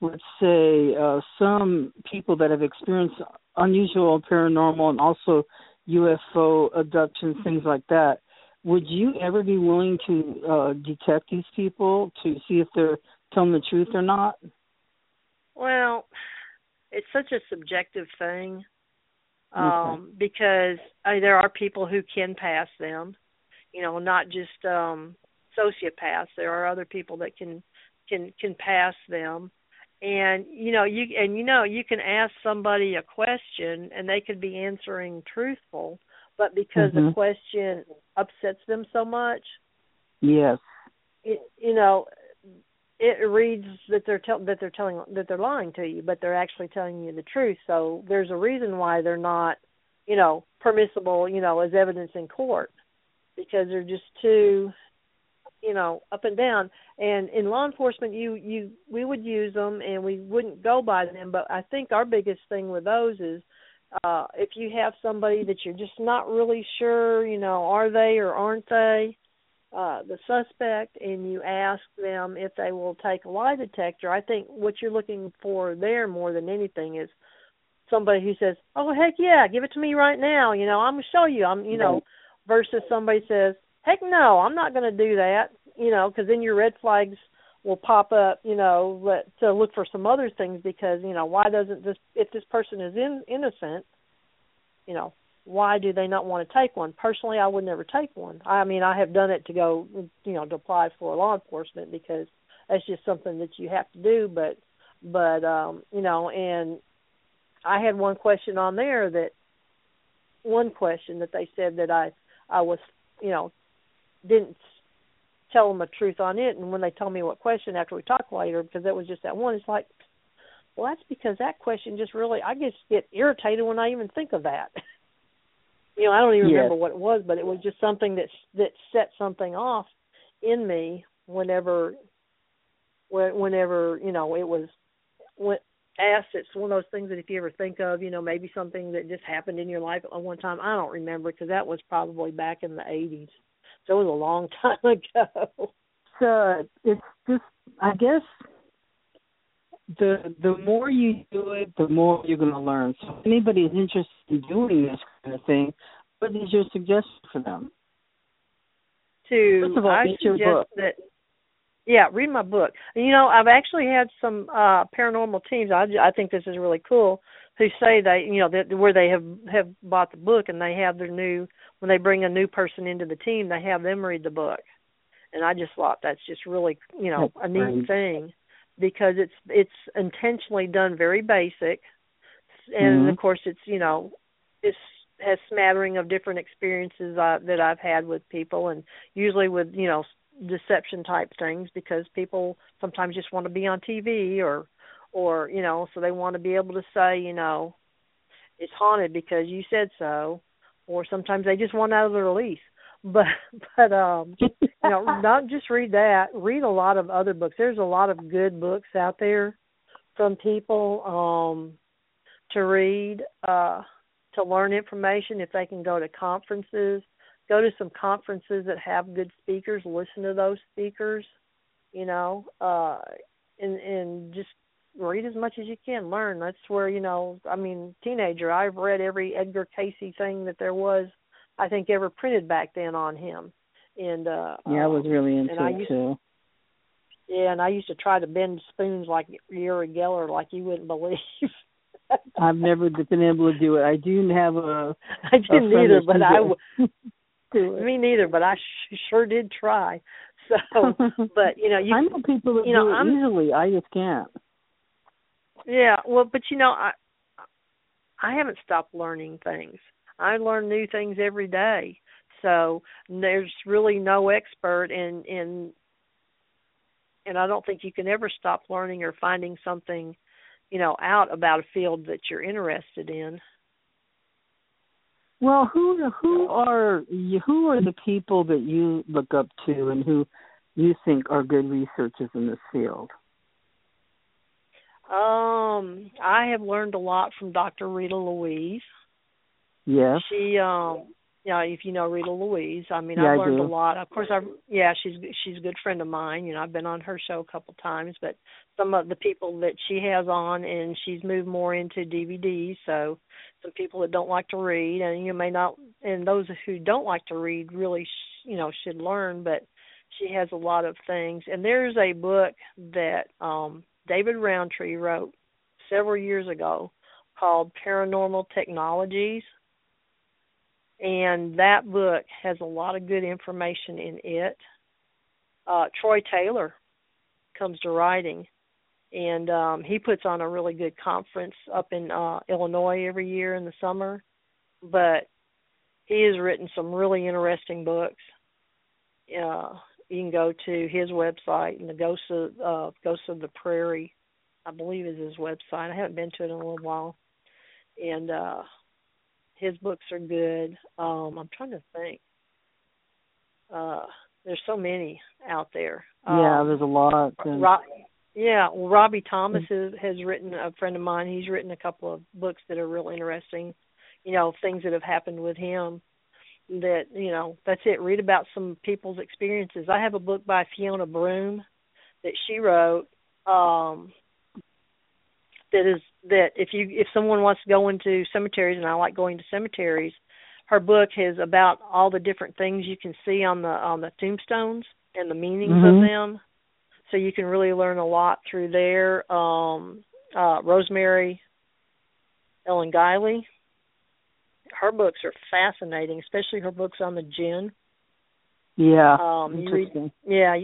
let's say uh some people that have experienced unusual paranormal and also UFO abductions things like that? Would you ever be willing to uh detect these people to see if they're telling the truth or not? Well, it's such a subjective thing um, Okay. because I there are people who can pass them, you know, not just um, sociopaths. There are other people that can can can pass them, and you know you and you know you can ask somebody a question and they could be answering truthful, but because the Mhm. question upsets them so much, yes it, you know it reads that they're tell, that they're telling that they're lying to you but they're actually telling you the truth. So there's a reason why they're not you know permissible you know as evidence in court because they're just too you know up and down. And in law enforcement you you we would use them and we wouldn't go by them. But i think our biggest thing with those is uh if you have somebody that you're just not really sure you know are they or aren't they uh, the suspect and you ask them if they will take a lie detector, I think what you're looking for there more than anything is somebody who says, "Oh heck yeah, give it to me right now," you know, I'm gonna show you. I'm, you know, versus somebody says, "Heck no, I'm not gonna do that," you know, because then your red flags will pop up, you know, let, to look for some other things because you know why doesn't this if this person is in, innocent, you know, why do they not want to take one? Personally, I would never take one. I mean, I have done it to go, you know, to apply for law enforcement because that's just something that you have to do. But, but, um, you know, and I had one question on there that one question that they said that I, I was, you know, didn't tell them the truth on it. And when they told me what question after we talked later, because it was just that one, it's like, well, that's because that question just really, I just get irritated when I even think of that. you know, I don't even Yes. remember what it was, but it was just something that that set something off in me whenever, whenever you know it was when asked. It's one of those things that if you ever think of, you know, maybe something that just happened in your life at one time. I don't remember because that was probably back in the '80s, so it was a long time ago. uh, it's just I guess the the more you do it, the more you're going to learn. So if anybody is interested in doing this kind of thing, what is your suggestion for them? to First of all, I read your suggest book. that yeah, read my book. You know, I've actually had some uh paranormal teams. I I think this is really cool who say they, you know, that where they have have bought the book and they have their new when they bring a new person into the team, they have them read the book. And I just thought that's just really, you know, That's a neat great. thing because it's it's intentionally done very basic and Mhm. of course it's, you know, it's has smattering of different experiences uh, that I've had with people, and usually with you know deception type things because people sometimes just want to be on TV or or you know so they want to be able to say you know it's haunted because you said so, or sometimes they just want out of the release. But but um you know not just read that read a lot of other books there's a lot of good books out there from people um to read uh to learn information if they can go to conferences go to some conferences that have good speakers, listen to those speakers, you know, uh and and just read as much as you can, learn. That's where, you know, I mean, teenager, I've read every Edgar Cayce thing that there was I think ever printed back then on him. And uh Yeah, I was really into it too. Yeah, and I used to try to bend spoons like Uri Geller like you wouldn't believe. I've never been able to do it. I do have a. I didn't either, but I do it. me neither, but I sh- sure did try. So, but you know, you I know people that you know, do it I'm- easily. I just can't. yeah, well, but you know, I I haven't stopped learning things. I learn new things every day. So there's really no expert in in and I don't think you can ever stop learning or finding something, you know, out about a field that you're interested in. Well, who who are who are the people that you look up to and who you think are good researchers in this field? Um, I have learned a lot from Dr. Rita Louise. Yes. She um yeah, if you know Rita Louise, I mean Yeah, I've learned a lot. Of course I yeah, she's she's a good friend of mine. You know, I've been on her show a couple times, but some of the people that she has on and she's moved more into DVDs, so some people that don't like to read and you may not and those who don't like to read really sh- you know should learn, but she has a lot of things. And there's a book that um David Rountree wrote several years ago called Paranormal Technologies and that book has a lot of good information in it. Uh, Troy Taylor comes to writing, and um, he puts on a really good conference up in uh, Illinois every year in the summer. But he has written some really interesting books. Uh, you can go to his website, and the Ghosts of uh, Ghosts of the Prairie, I believe, is his website. I haven't been to it in a little while, and uh, his books are good. Um, I'm trying to think. Uh, there's so many out there. yeah, Um, there's a lot. And, yeah, well, Robbie Thomas has, has written a friend of mine. He's written a couple of books that are real interesting. You know, things that have happened with him. That you know, that's it. Read about some people's experiences. I have a book by Fiona Broome that she wrote. Um, that is that if you if someone wants to go into cemeteries, and I like going to cemeteries, her book is about all the different things you can see on the on the tombstones and the meanings Mhm. of them so you can really learn a lot through there. Um, uh, Rosemary Ellen Guiley, her books are fascinating, especially her books on the djinn. yeah, Um, you read, interesting. yeah,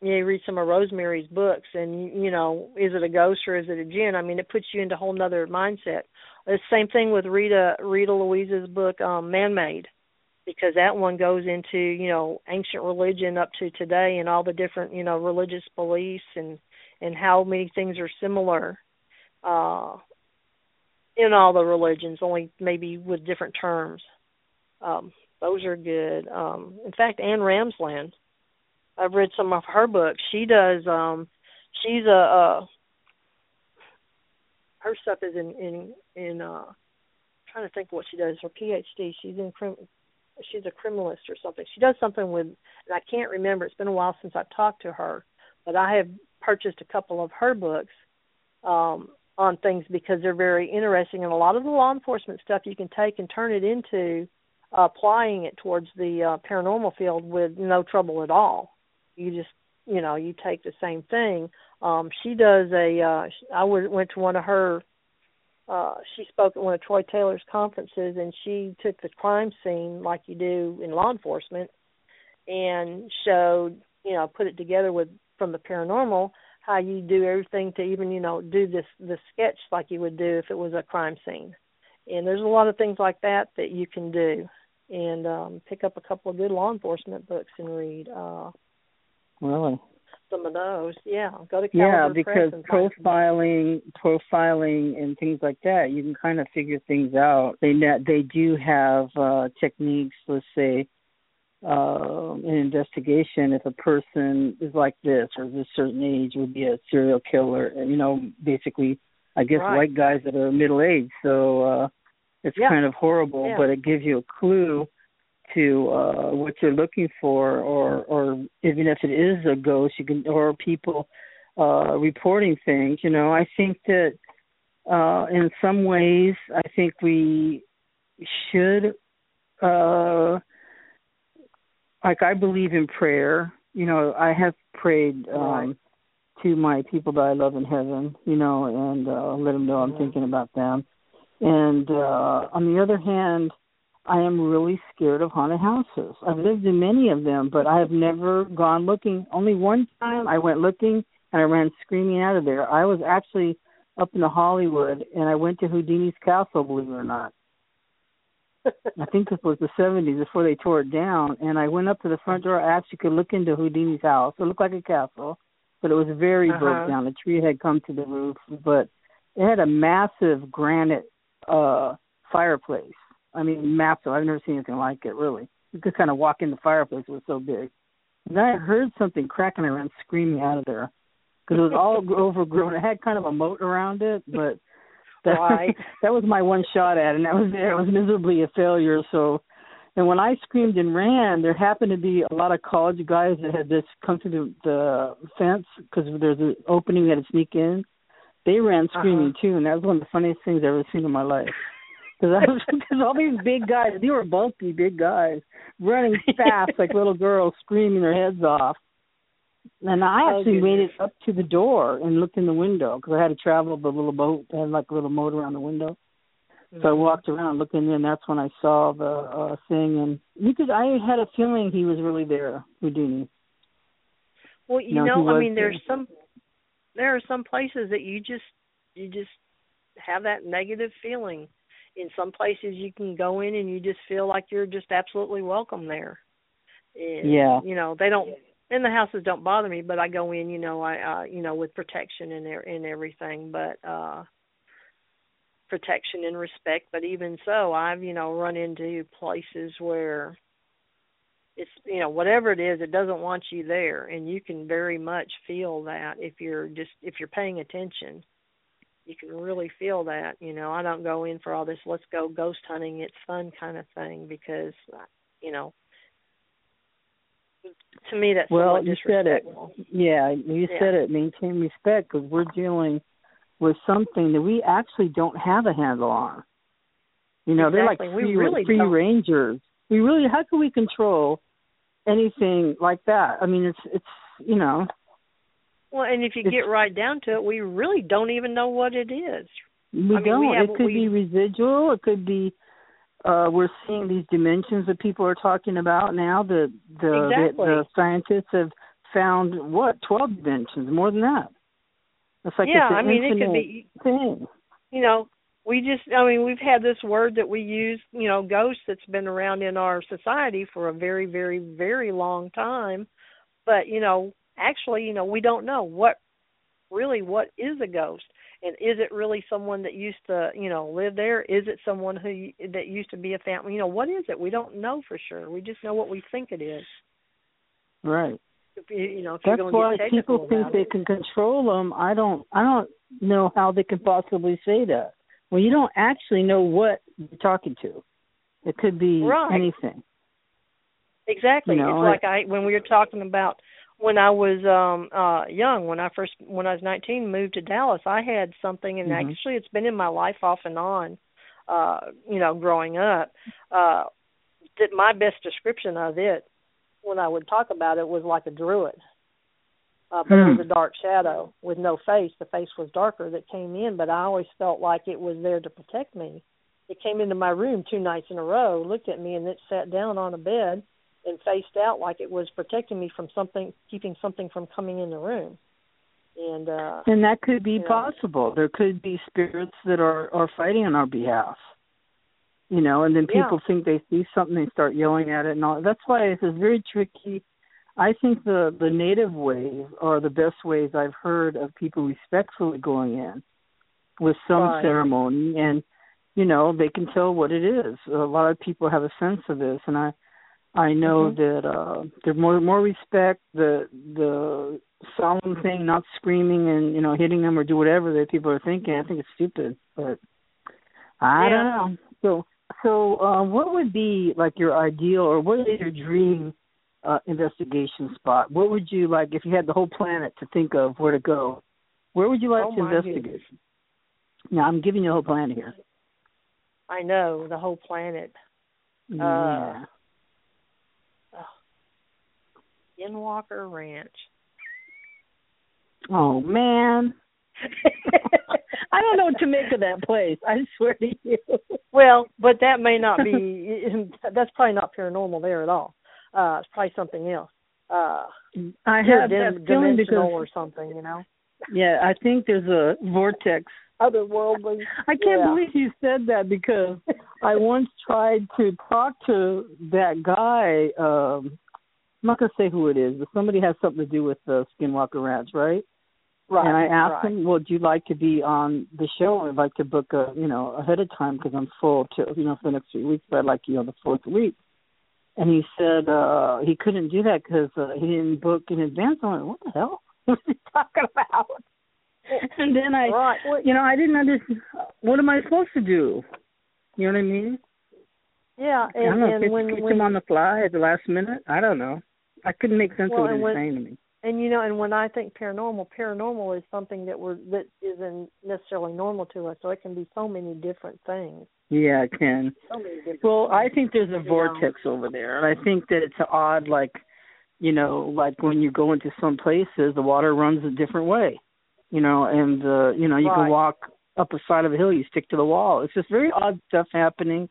you, read some of Rosemary's books, and you know, is it a ghost or is it a djinn? I mean, it puts you into a whole nother mindset. The same thing with Rita Rita Louise's book, um, Man Made, because that one goes into you know ancient religion up to today and all the different you know religious beliefs and and how many things are similar uh in all the religions only maybe with different terms um those are good um in fact Anne Ramsland I've read some of her books she does um she's a uh her stuff is in in in uh trying to think what she does her PhD she's in crim she's a criminalist or something. She does something with, and I can't remember. It's been a while since I've talked to her, but I have purchased a couple of her books um, on things because they're very interesting. And a lot of the law enforcement stuff you can take and turn it into applying it towards the uh, paranormal field with no trouble at all. You just, you know, you take the same thing. Um, she does a. Uh, I went to one of her uh she spoke at one of Troy Taylor's conferences and she took the crime scene like you do in law enforcement and showed, you know, put it together with from the paranormal how you do everything to even, you know, do this the sketch like you would do if it was a crime scene. And there's a lot of things like that that you can do and um pick up a couple of good law enforcement books and read uh Really? some of those. Yeah, go to Yeah, because Press and find some- profiling, profiling, and things like that, you can kind of figure things out. They they do have uh, techniques. Let's say uh, an investigation. If a person is like this or this certain age, would be a serial killer. And you know, basically, I guess Right. white guys that are middle aged. So uh, it's Yeah. kind of horrible, Yeah. but it gives you a clue to uh what you're looking for or or even if it is a ghost you can or people uh reporting things you know. I think that uh in some ways i think we should uh like i believe in prayer. You know i have prayed um to my people that i love in heaven you know and uh let them know i'm thinking about them. And uh on the other hand I am really scared of haunted houses. I've lived in many of them, but I have never gone looking. Only one time I went looking and I ran screaming out of there. I was actually up in the Hollywood and I went to Houdini's castle, believe it or not. I think this was the 70s before they tore it down. And I went up to the front door. I actually could look into Houdini's house. It looked like a castle, but it was very Uh-huh. broke down. The tree had come to the roof, but it had a massive granite uh fireplace. I mean, massive. I've never seen anything like it, really. You could kind of walk in the fireplace. It was so big. And then I heard something crack and I ran screaming out of there because it was all overgrown. It had kind of a moat around it, but that, Right. that was my one shot at it, and that was there. It was miserably a failure. So, and when I screamed and ran, there happened to be a lot of college guys that had just come through the, the fence because there's an opening we had to sneak in. They ran uh-huh. screaming too, and that was one of the funniest things I've ever seen in my life. Because I all these big guys, they were bulky big guys, running fast like little girls, screaming their heads off. And I Oh, actually made it up to the door and looked in the window because I had to travel the little boat that had like a little motor on the window. So I walked around looking in. That's when I saw the uh thing, and you could. I had a feeling he was really there, Houdini. Well, you know, I mean, there's there. some there are some places that you just you just have that negative feeling. In some places, you can go in and you just feel like you're just absolutely welcome there. And, Yeah. You know, they don't. And the houses don't bother me, but I go in, you know, I uh you know with protection and there and everything, but uh protection and respect. But even so, I've you know run into places where it's you know whatever it is it doesn't want you there and you can very much feel that if you're just if you're paying attention you can really feel that you know i don't go in for all this let's go ghost hunting it's fun kind of thing because you know to me that's Well, you said it. Yeah, you Yeah. said it. Maintain respect because we're dealing with something that we actually don't have a handle on. You know, they're like free, really free don't. rangers. We really, how can we control anything like that? I mean, it's it's you know, well and if you It's- get right down to it we really don't even know what it is we I mean, don't. have it could we- be residual. It could be. Uh, we're seeing these dimensions that people are talking about now. The the, Exactly. the the scientists have found what twelve dimensions, more than that. It's like yeah it's i mean it could be thing. you know we just i mean we've had this word that we use you know ghost that's been around in our society for a very very very long time but you know actually you know we don't know what really what is a ghost and is it really someone that used to you know live there is it someone who that used to be a family you know what is it we don't know for sure we just know what we think it is Right. if you, you know if you're going why people think they it. can control them. I don't. I don't know how they can possibly say that. Well, you don't actually know what you're talking to. It could be Right. anything. Exactly. You know, it's like I when we were talking about when I was um uh young, when I first when I was 19 moved to Dallas, I had something and Mhm. actually it's been in my life off and on uh you know growing up uh that my best description of it when I would talk about it was like a druid. Uh, but it Hmm. was a dark shadow with no face. The face was darker that came in, but I always felt like it was there to protect me. It came into my room two nights in a row, looked at me, and it sat down on a bed and faced out like it was protecting me from something, keeping something from coming in the room. And uh And that could be Yeah. possible. There could be spirits that are are fighting on our behalf. You know, and then Yeah. people think they see something, they start yelling at it, and all. That's why is very tricky. I think the the native ways are the best ways I've heard of people respectfully going in with some Right. ceremony, and you know they can tell what it is. A lot of people have a sense of this, and I I know Mhm. that uh there's more more respect. The the solemn thing, not screaming and you know hitting them or do whatever that people are thinking. I think it's stupid, but I Yeah. don't know. So So, uh, what would be like your ideal, or what is your dream uh, investigation spot? What would you like if you had the whole planet to think of where to go? Where would you like Oh, to investigate? goodness. Now, I'm giving you a whole planet here. I know the whole planet. Yeah. Skinwalker Ranch. oh man, I don't know what to make of that place. I swear to you. well, but that may not be. that's probably not paranormal there at all. Uh, it's probably something else. Uh, I have that dim- feeling dimensional because or something, you know, yeah, I think there's a vortex otherworldly. I can't Yeah. believe you said that because I once tried to talk to that guy. Um, I'm not gonna say who it is, but somebody has something to do with the Skinwalker Ranch, right? Right. and I asked right. him, "Would you like to be on the show? I'd like to book a, you know, ahead of time because I'm full to, you know, for the next three weeks. But I'd like you on the fourth week." And he said uh he couldn't do that because uh, he didn't book in advance. I'm like, "What the hell? What's he talking about?" And then I, Right. You know, I didn't understand. What am I supposed to do? You know what I mean? Yeah, I don't and know. and Pitch, when pitch when him on the fly at the last minute. I don't know. I couldn't make sense Well, of what he and was when- saying to me. and you know, and when I think paranormal, paranormal is something that we're that isn't necessarily normal to us. So it can be so many different things. Yeah, it can. So many different. Well, I think there's a know. vortex over there, and I think that it's odd, like, you know, like when you go into some places, the water runs a different way, you know, and uh, you know, you Right. can walk up the side of a hill, you stick to the wall. It's just very odd stuff happening,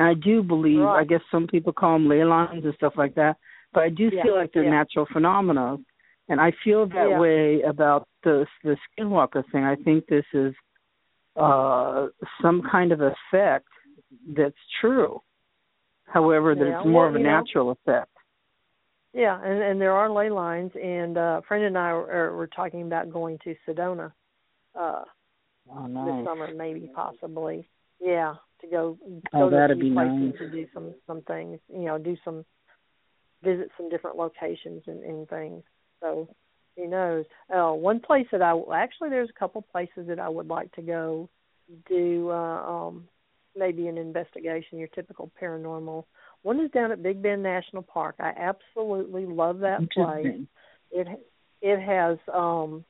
and I do believe, I guess some people call them ley lines and stuff like that, but I do Yeah, feel like they're yeah. natural phenomena, and I feel that Yeah. way about the the skinwalker thing. I think this is uh some kind of effect that's true. However, that it's more well, of a you know- natural effect. Yeah, and and there are ley lines, and uh, a friend and I were, were talking about going to Sedona uh, Oh, this summer, maybe possibly. Yeah, to go Oh, go to a that'd be places nice. to do some some things. You know, do some visit some different locations and, and things. So who knows? Uh, one place that I actually there's a couple places that I would like to go do uh, um, maybe an investigation. Your typical paranormal. One is down at Big Bend National Park. I absolutely love that place it it has um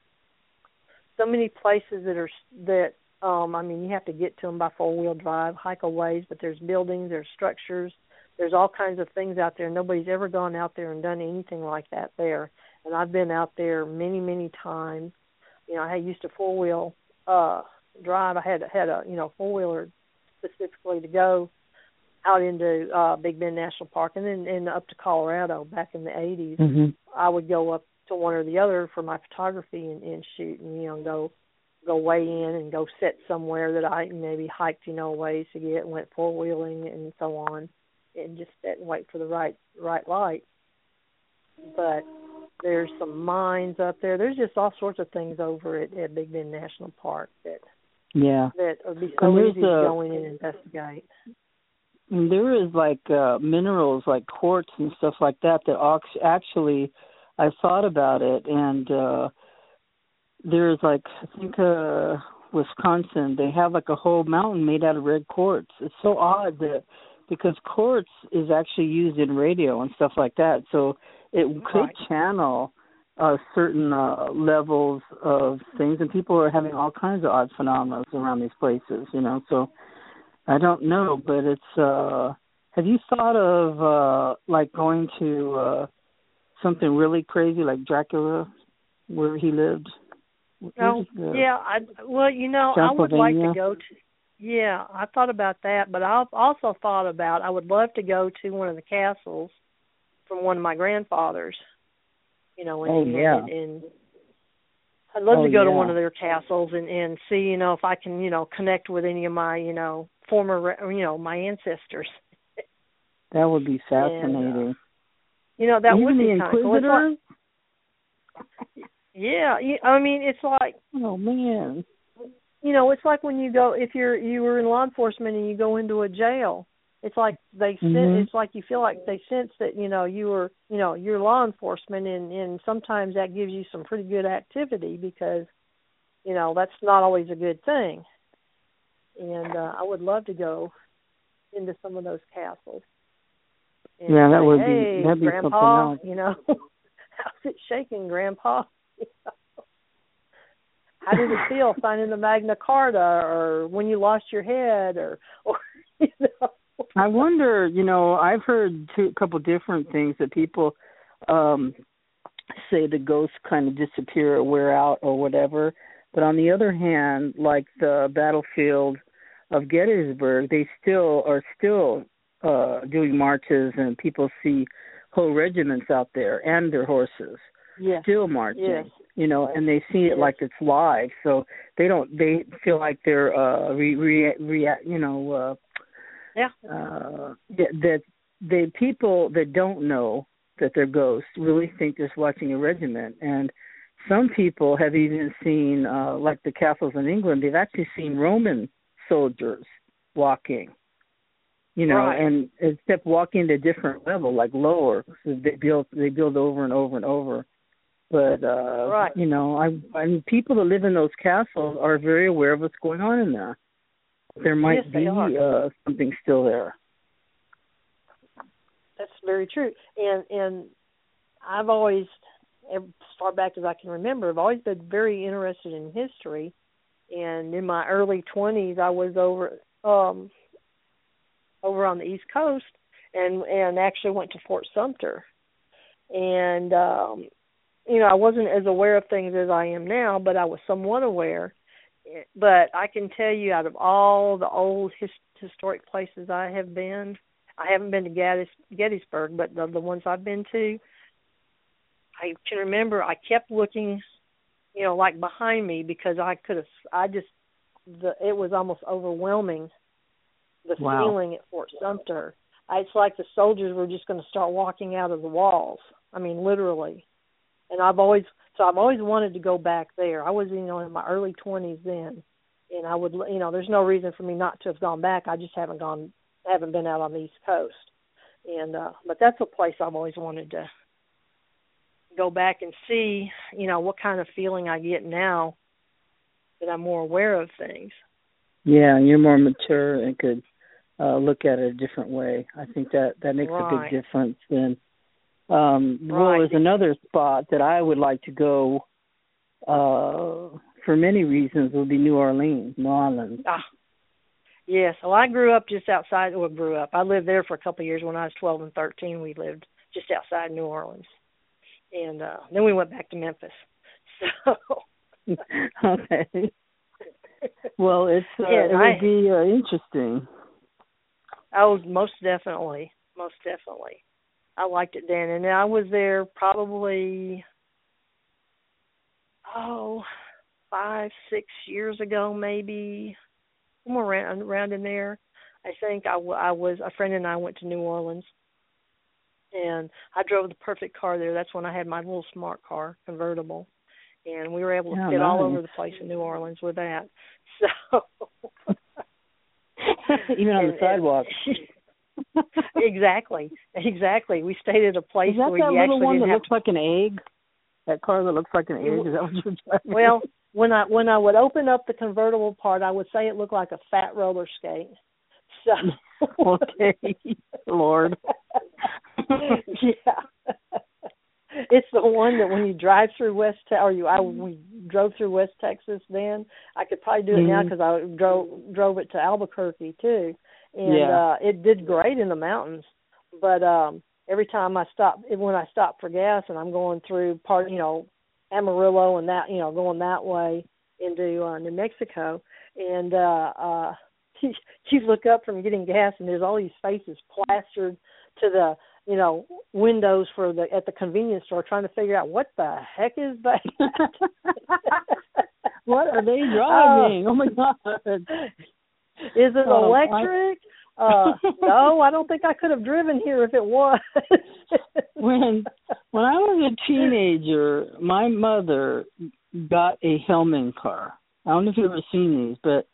so many places that are that um I mean you have to get to them by four wheel drive, hike a ways, but there's buildings, there's structures, there's all kinds of things out there. Nobody's ever gone out there and done anything like that there. And I've been out there many many times. You know, I used to four wheel uh drive. I had had a you know four wheeler specifically to go out into uh Big Bend National Park and then and up to Colorado back in the 80s. hmm I would go up to one or the other for my photography and, and shoot and you know go go way in and go sit somewhere that I maybe hiked you know ways to get and went four wheeling and so on and just sit and wait for the right right light. But there's some mines up there. There's just all sorts of things over at, at Big Bend National Park that Yeah. that would be so easy to go in and investigate. And there is like uh minerals like quartz and stuff like that that actually I thought about it and uh there's like I think uh Wisconsin they have like a whole mountain made out of red quartz. It's so odd that because quartz is actually used in radio and stuff like that. So it could Right. channel uh certain uh levels of things and people are having all kinds of odd phenomena around these places, you know. So I don't know, but it's uh have you thought of uh like going to uh something really crazy like Dracula where he lived? Oh, yeah. I well, you know, I would like to go to. Yeah, I thought about that, but I've also thought about I would love to go to one of the castles from one of my grandfathers. You know, and, Oh, yeah. and, and I'd love Oh, to go to one of their castles and and see, you know, if I can, you know, connect with any of my, you know, former, re- you know, my ancestors. That would be And, uh, fascinating. You know, that Even would the be kind of cool. It's like- Inquisitor? yeah, I mean, it's like Oh man. you know, it's like when you go if you're you were in law enforcement and you go into a jail. It's like they sen Mhm. it's like you feel like they sense that, you know, you were you know, you're law enforcement and, and sometimes that gives you some pretty good activity because, you know, that's not always a good thing. And uh I would love to go into some of those castles. And Yeah, that say, would be- hey, that'd be Grandpa, something else. You know, how's it shaking, Grandpa? How did it feel signing the Magna Carta, or when you lost your head, or or you know? I wonder, you know, I've heard two, a couple different things that people um say the ghosts kind of disappear or wear out or whatever. But on the other hand, like the battlefield of Gettysburg, they still are still uh doing marches and people see whole regiments out there and their horses Yes. still marching. Yes. You know, and they see it Yes. like it's live, so they don't. They feel like they're uh re, re, re you know uh Yeah. uh that, the people that don't know that they're ghosts really think they're watching a regiment and some people have even seen uh like the castles in England they've actually seen Roman soldiers walking you know Right. and except walking at a different level like lower so they build they build over and over and over but uh Right. you know i i mean people that live in those castles are very aware of what's going on in there there might Yes, be uh something still there That's very true. And and I've always, as far back as I can remember, I've always been very interested in history. And in my early twenties, I was over um over on the East Coast, and and actually went to Fort Sumter. And um you know, I wasn't as aware of things as I am now, but I was somewhat aware. But I can tell you, out of all the old his, historic places I have been, I haven't been to Gettys, Gettysburg, but the, the ones I've been to, I can remember I kept looking, you know, like behind me because I could have. I just, the it was almost overwhelming. The Wow. feeling at Fort Sumter. I, it's like the soldiers were just going to start walking out of the walls. I mean, literally. And I've always, so I've always wanted to go back there. I was, you know, in my early twenties then, and I would, you know, there's no reason for me not to have gone back. I just haven't gone haven't been out on the East Coast. And uh but that's a place I've always wanted to go back and see, you know, what kind of feeling I get now that I'm more aware of things. yeah you're more mature and could uh look at it a different way i think that that makes a big difference then um well Right. there's another spot that i would like to go uh for many reasons would be new orleans new orleans Ah. Yes. Well I grew up just outside well grew up. I lived there for a couple of years when I was twelve and thirteen we lived just outside New Orleans. And uh then we went back to Memphis. So okay well it's uh, Yeah, it would be uh, interesting Oh, most definitely, most definitely. I liked it then, and I was there probably oh five, six years ago, maybe somewhere around around in there. I think I, w- I was a friend and I went to New Orleans, and I drove the perfect car there. That's when I had my little smart car convertible, and we were able to Oh, fit all over the place in New Orleans with that. So even on the and- sidewalk exactly, exactly. We stayed at a place where that you little actually one that didn't have looks like an egg that car that looks like an egg is that what you're Well, when I when I would open up the convertible part, I would say it looked like a fat roller skate. So okay lord yeah. It's the one that when you drive through West Te- or you I we drove through West Texas then I could probably do it now Mhm. because I drove drove it to Albuquerque too, and Yeah. uh it did great in the mountains. But um every time I stop when I stop for gas and I'm going through part you know Amarillo and that you know going that way into uh, New Mexico and uh uh you, look up from getting gas and there's all these faces plastered to the you know windows for the at the convenience store trying to figure out what the heck is that what are they driving oh, my god is it I- electric uh no i don't think i could have driven here if it was when when I was a teenager, my mother got a Hellman car. I don't know if you've ever seen these, but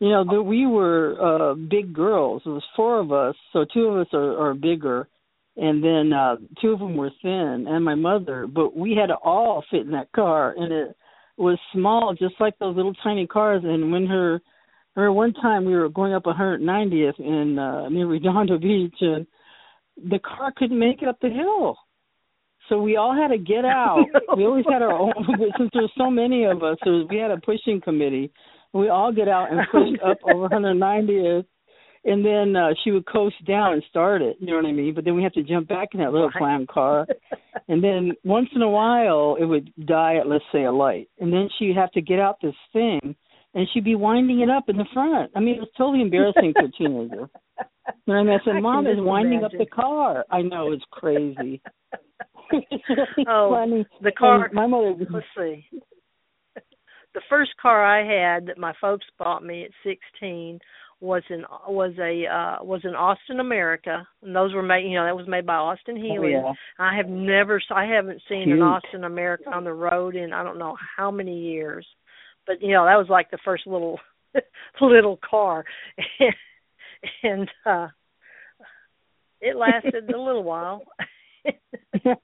you know, that we were uh big girls. It was four of us, so two of us are, are bigger, and then uh two of them were thin, and my mother. But we had to all fit in that car, and it was small, just like those little tiny cars. And when her I remember one time we were going up 190th in uh, near Redondo Beach, and the car couldn't make it up the hill. So we all had to get out. No. We always had our own, since there's so many of us, there was, we had a pushing committee. We all get out and push up over 190th, and then uh, she would coast down and start it. You know what I mean? But then we have to jump back in that little clown car, and then once in a while it would die at let's say a light, and then she'd have to get out this thing, and she'd be winding it up in the front. I mean, it was totally embarrassing for a teenager. You know I mean? I said, I "Mom is winding up the car." I know it's crazy. it's really Oh, funny. the car- And my mother. Let's see. The first car I had that my folks bought me at 16 was in was a uh was an Austin America, and those were made. You know, that was made by Austin Oh, Healey. yeah. I have never, I haven't seen Cute. an Austin America on the road in I don't know how many years, but you know that was like the first little little car, and uh it lasted a little while. a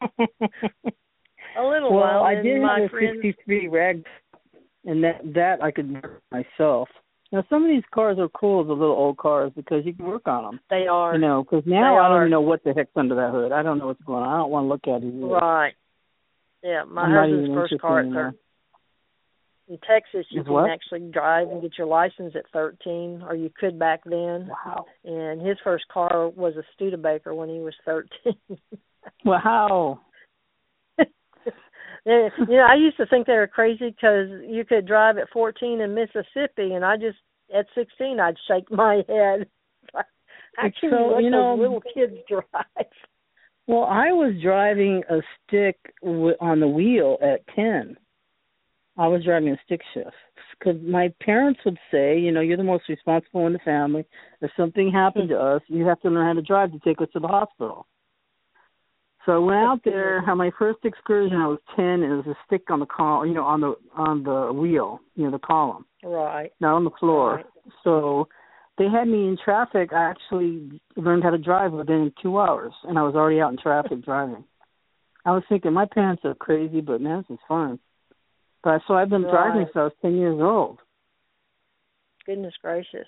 little well, while. I did my have a friends, '63 rag, and that that I could work myself. Now some of these cars are cool, the little old cars, because you can work on them. They are You know, because now They I don't even know what the heck's under that hood. I don't know what's going on. I don't want to look at it. Either. right. Yeah, my I'm husband's first car at thir- in Texas you Is can what? actually drive and get your license at 13 or you could back then. Wow. And his first car was a Studebaker when he was 13. Wow. Yeah, you know, I used to think they were crazy because you could drive at 14 in Mississippi, and I just at 16 I'd shake my head. Can so- you let you know- little kids drive? Well, I was driving a stick w- on the wheel at 10. I was driving a stick shift because my parents would say, you know, you're the most responsible in the family. If something happened to us, you have to learn how to drive to take us to the hospital. So I went out there. Had my first excursion. I was 10, and it was a stick on the col, you know, on the on the wheel, you know, the column, Right. not on the floor. Right. So they had me in traffic. I actually learned how to drive within two hours, and I was already out in traffic driving. I was thinking, my parents are crazy, but man, this is fun. But so I've been driving since I was ten years old. Goodness gracious.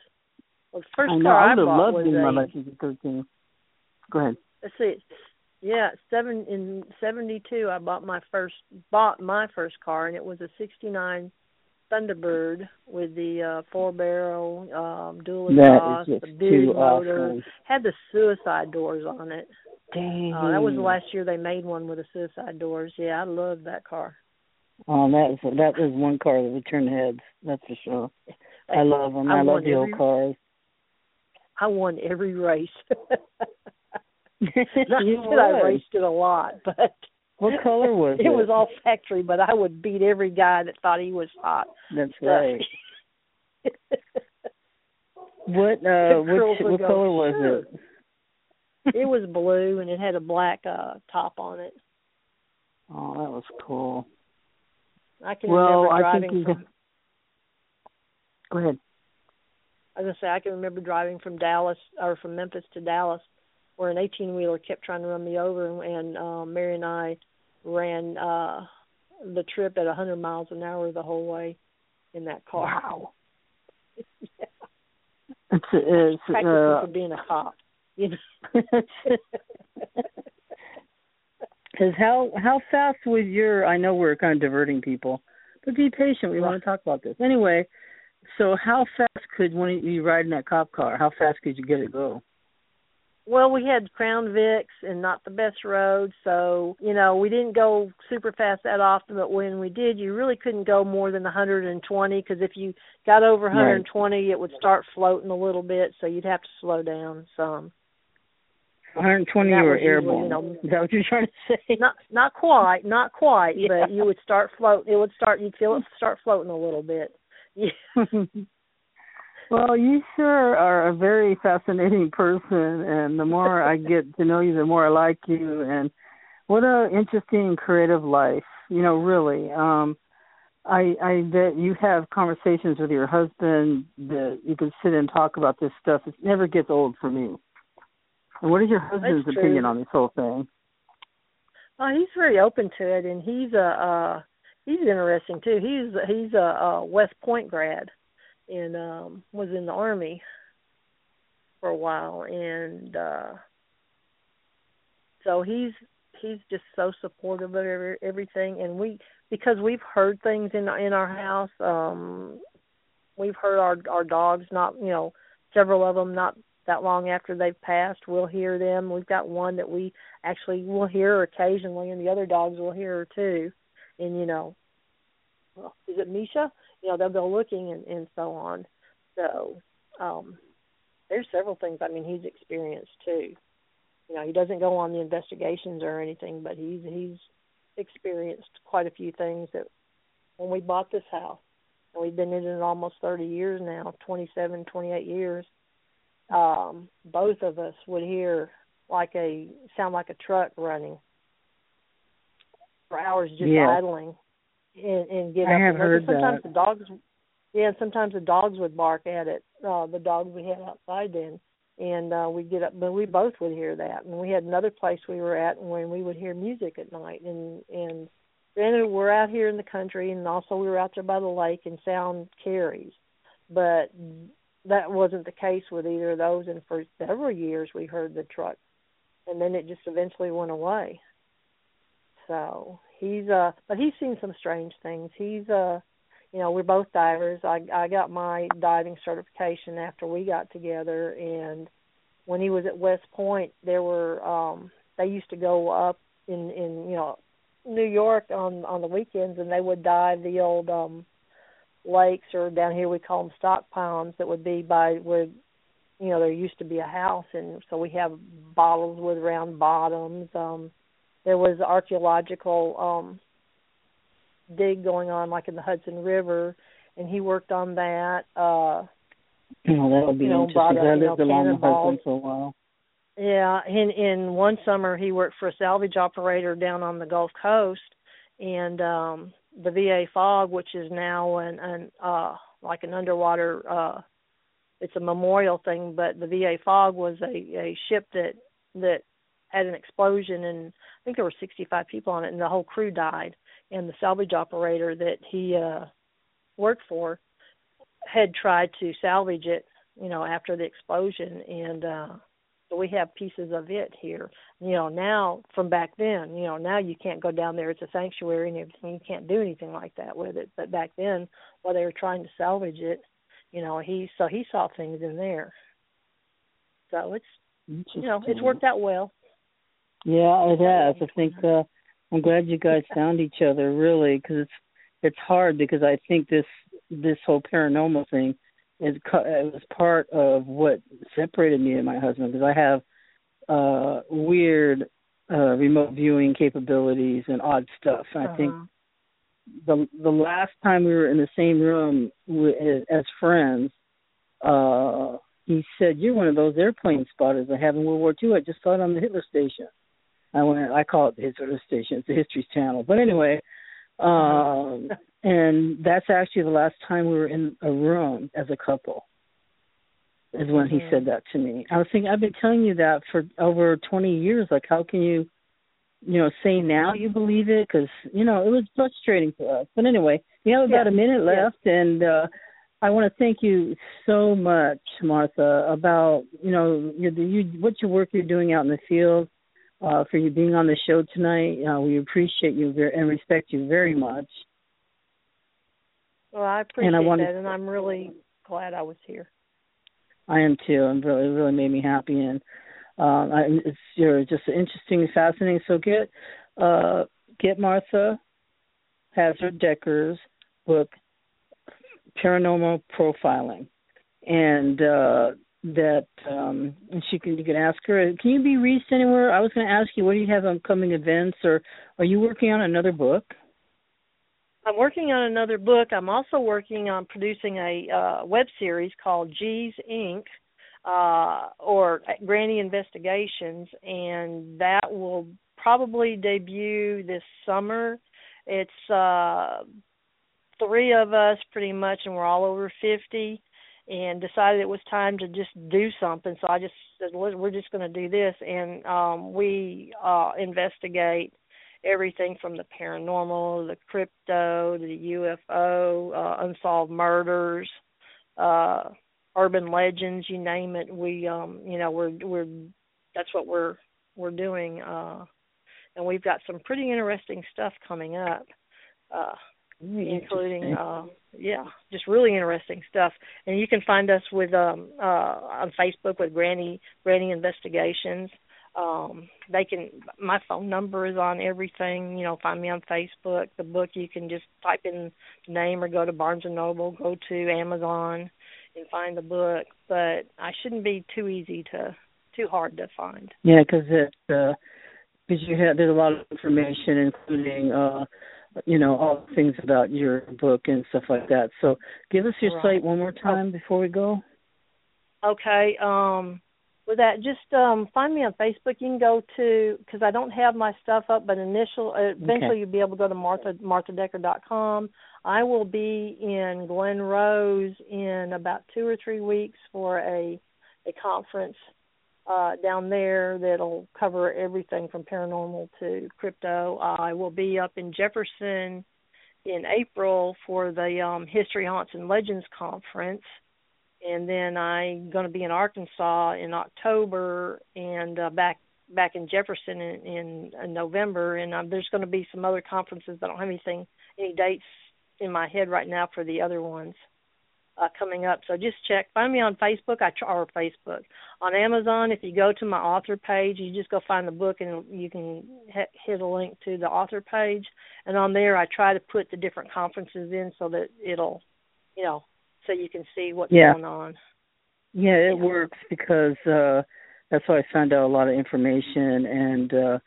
Well, the first I know. car I I would have bought loved was my a license at thirteen. Go ahead. let's see, yeah, seven in seventy two. I bought my first bought my first car, and it was a sixty nine Thunderbird with the uh four barrel um dual exhaust, the big motor, awesome. had the suicide doors on it. Dang. Uh, that was the last year they made one with the suicide doors. Yeah, I loved that car. Oh, that is that is one car that would turn heads. That's for sure. I love them. I I, love the old cars. I won every race. Not You that I raced it a lot, but What color was it? it was all factory, but I would beat every guy that thought he was hot. That's right. What uh girls what go, color was "Sure." it? was blue and it had a black uh top on it. Oh, that was cool. I can Well, remember I think from Go ahead. I was gonna say I can remember driving from Dallas or from Memphis to Dallas where an eighteen wheeler kept trying to run me over and, and um Mary and I ran uh the trip at a hundred miles an hour the whole way in that car. Wow. It's it's uh for being a cop. You know? Cause how how fast was your? I know we're kind of diverting people, but be patient. We want to talk about this anyway. So how fast could when you ride in that cop car? How fast could you get it go? Well, we had Crown Vics and not the best roads, so you know we didn't go super fast that often. But when we did, you really couldn't go more than 120 because if you got over 120, it would start floating a little bit, so you'd have to slow down some. 120 That you were airborne. you know, Is that what you're trying to say? Not not quite, not quite, Yeah. but you would start float. It would start. You'd feel it start floating a little bit. Yeah. well, you sure are a very fascinating person, and the more I get to know you, the more I like you. And what a interesting, creative life. You know, really. Um, I I bet you have conversations with your husband that you can sit and talk about this stuff. It never gets old for me. What is your husband's That's opinion true. on this whole thing? Oh, he's very open to it, and he's a uh, he's interesting too. He's he's a, a West Point grad, and um was in the army for a while and uh so he's he's just so supportive of every, everything and we because we've heard things in in our house um we've heard our our dogs not you know several of them not that long after they've passed we'll hear them. We've got one that we actually will hear occasionally and the other dogs will hear her too. And you know well, is it misha? You know they'll go looking and and so on. So um there's several things i mean he's experienced too. You know he doesn't go on the investigations or anything but he's he's experienced quite a few things that when we bought this house and we've been in it almost 30 years now 27 28 years um both of us would hear like a sound like a truck running for hours just Yeah. idling and and get I up have heard sometimes that. the dogs yeah sometimes the dogs would bark at it uh the dogs we had outside then. And uh we'd get up but we both would hear that. And we had another place we were at and when we would hear music at night. And and granted we're out here in the country and also we were out there by the lake and sound carries. But that wasn't the case with either of those. And for several years we heard the truck and then it just eventually went away. So he's uh but he's seen some strange things. He's uh you know we're both divers. I i got my diving certification after we got together. And when he was at west point there were um they used to go up in in you know new york on on the weekends and they would dive the old um lakes or down here we call them stock ponds that would be by where you know there used to be a house and so we have bottles with round bottoms um there was archaeological um dig going on like in the Hudson River and he worked on that uh Oh, that'll be You know, interesting. a, I you know, lived along the. Hudson for a while. yeah in in one summer he worked for a salvage operator down on the Gulf Coast and um the VA Fogg which is now an an uh like an underwater uh it's a memorial thing but the VA Fogg was a a ship that that had an explosion and I think there were 65 people on it and the whole crew died. And the salvage operator that he uh worked for had tried to salvage it you know after the explosion. And uh so we have pieces of it here. You know now from back then you know now you can't go down there it's a sanctuary and everything. You can't do anything like that with it. But back then while they were trying to salvage it you know he so he saw things in there. So it's you know it's worked out well. Yeah, it has. I think uh, I'm glad you guys found each other, really, because it's it's hard because I think this this whole paranormal thing co- it was part of what separated me and my husband because I have uh weird uh remote viewing capabilities and odd stuff. And I think Uh-huh. the the last time we were in the same room with, as friends, uh he said, "You're one of those airplane spotters I have in World War II. I just saw it on the Hitler Station." I went. I call it the Hitler Station. It's the History Channel. But anyway, um, and that's actually the last time we were in a room as a couple. Is when he Mhm. said that to me. I was thinking, I've been telling you that for over 20 years. Like, how can you, you know, say now you believe it? Because you know it was frustrating for us. But anyway, we have about Yeah. a minute Yeah. left, and uh, I want to thank you so much, Martha, about you know your, the, you, what your work you're doing out in the field, uh, for you being on the show tonight. Uh, we appreciate you very, and respect you very much. well i appreciate and I wanted- that and i'm really glad i was here I am too, and really, it really made me happy. And um, I, it's you're just interesting, and fascinating. So get uh, get Martha Hazzard Decker's book, Paranormal Profiling, and uh, that um, and she can you can ask her. Can you be reached anywhere? I was going to ask you, what do you have upcoming events, or are you working on another book? I'm working on another book. I'm also working on producing a uh, web series called G's Inc. Uh, or Granny Investigations, and that will probably debut this summer. It's uh, three of us pretty much, and we're all over 50, and decided it was time to just do something. So I just said, we're just going to do this, and um, we uh, investigate everything from the paranormal, the crypto, the UFO, uh, unsolved murders, uh urban legends, you name it. We um you know, we're we're that's what we're we're doing uh and we've got some pretty interesting stuff coming up. Uh including uh yeah, just really interesting stuff. And you can find us with um uh on Facebook with Granny Granny Investigations. Um they can my phone number is on everything, you know, find me on Facebook. The book you can just type in the name or go to Barnes and Noble, go to Amazon and find the book, but I shouldn't be too easy to too hard to find. Yeah, cuz it uh because you have there's a lot of information including uh you know all the things about your book and stuff like that. So give us your Right. site one more time before we go. Okay. Um, with that, just um, find me on Facebook. You can go to because I don't have my stuff up, but initial uh, eventually Okay. you'll be able to go to Martha marthadecker.com. I will be in Glen Rose in about two or three weeks for a a conference uh, down there that'll cover everything from paranormal to crypto. I will be up in Jefferson in April for the um, History Haunts and Legends conference and then I'm going to be in Arkansas in October and uh, back back in Jefferson in, in, in November. And um, there's going to be some other conferences. I don't have anything any dates in my head right now for the other ones uh, coming up. So just check. Find me on Facebook. I or Facebook on Amazon. If you go to my author page, you just go find the book and you can he- hit a link to the author page. And on there, I try to put the different conferences in so that it'll, you know, so you can see what's Yeah. going on. Yeah, it works because uh that's how I found out a lot of information and uh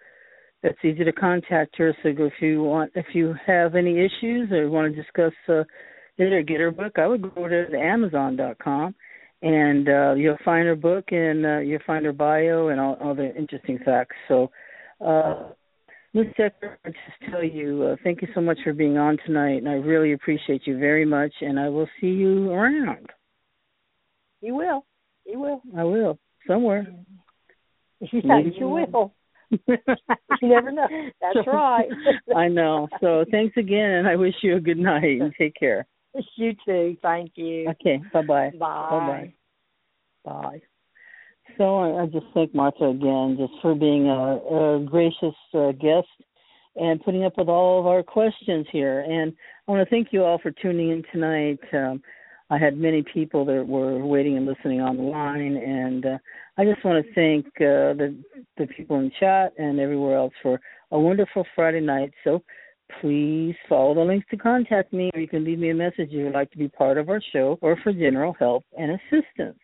it's easy to contact her. So if you want if you have any issues or want to discuss uh it or get her book, I would go to the Amazon.com and uh you'll find her book and uh you'll find her bio and all, all the interesting facts. So uh Ms. Decker, I just tell you, uh, thank you so much for being on tonight, and I really appreciate you very much. And I will see you around. You will. You will. I will somewhere. Yeah, Maybe you you will. You never know. That's So, right. I know. So thanks again, and I wish you a good night and take care. you too. Thank you. Okay. Bye bye. Bye. Bye. Bye. So I, I just thank Martha again just for being a, a gracious uh, guest and putting up with all of our questions here. And I want to thank you all for tuning in tonight. Um, I had many people that were waiting and listening on the line, and uh, I just want to thank uh, the the people in chat and everywhere else for a wonderful Friday night. So please follow the links to contact me, or you can leave me a message if you would like to be part of our show or for general help and assistance.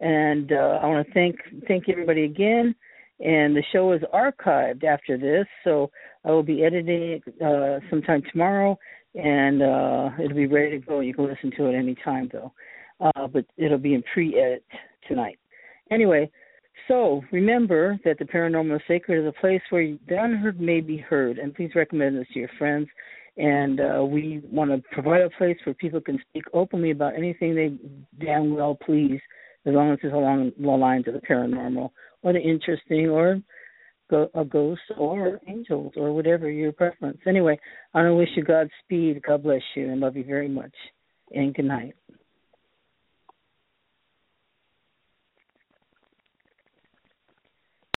And uh, I want to thank thank everybody again. And the show is archived after this, so I will be editing it uh, sometime tomorrow, and uh, it'll be ready to go. You can listen to it any time, though, uh, but it'll be in pre-edit tonight. Anyway, so remember that the paranormal is sacred is a place where the unheard may be heard, and please recommend this to your friends. And uh, we want to provide a place where people can speak openly about anything they damn well please, as long as it's along the lines of the paranormal or the interesting or go, a ghost or angels or whatever your preference. Anyway, I want to wish you Godspeed. God bless you and love you very much. And good night.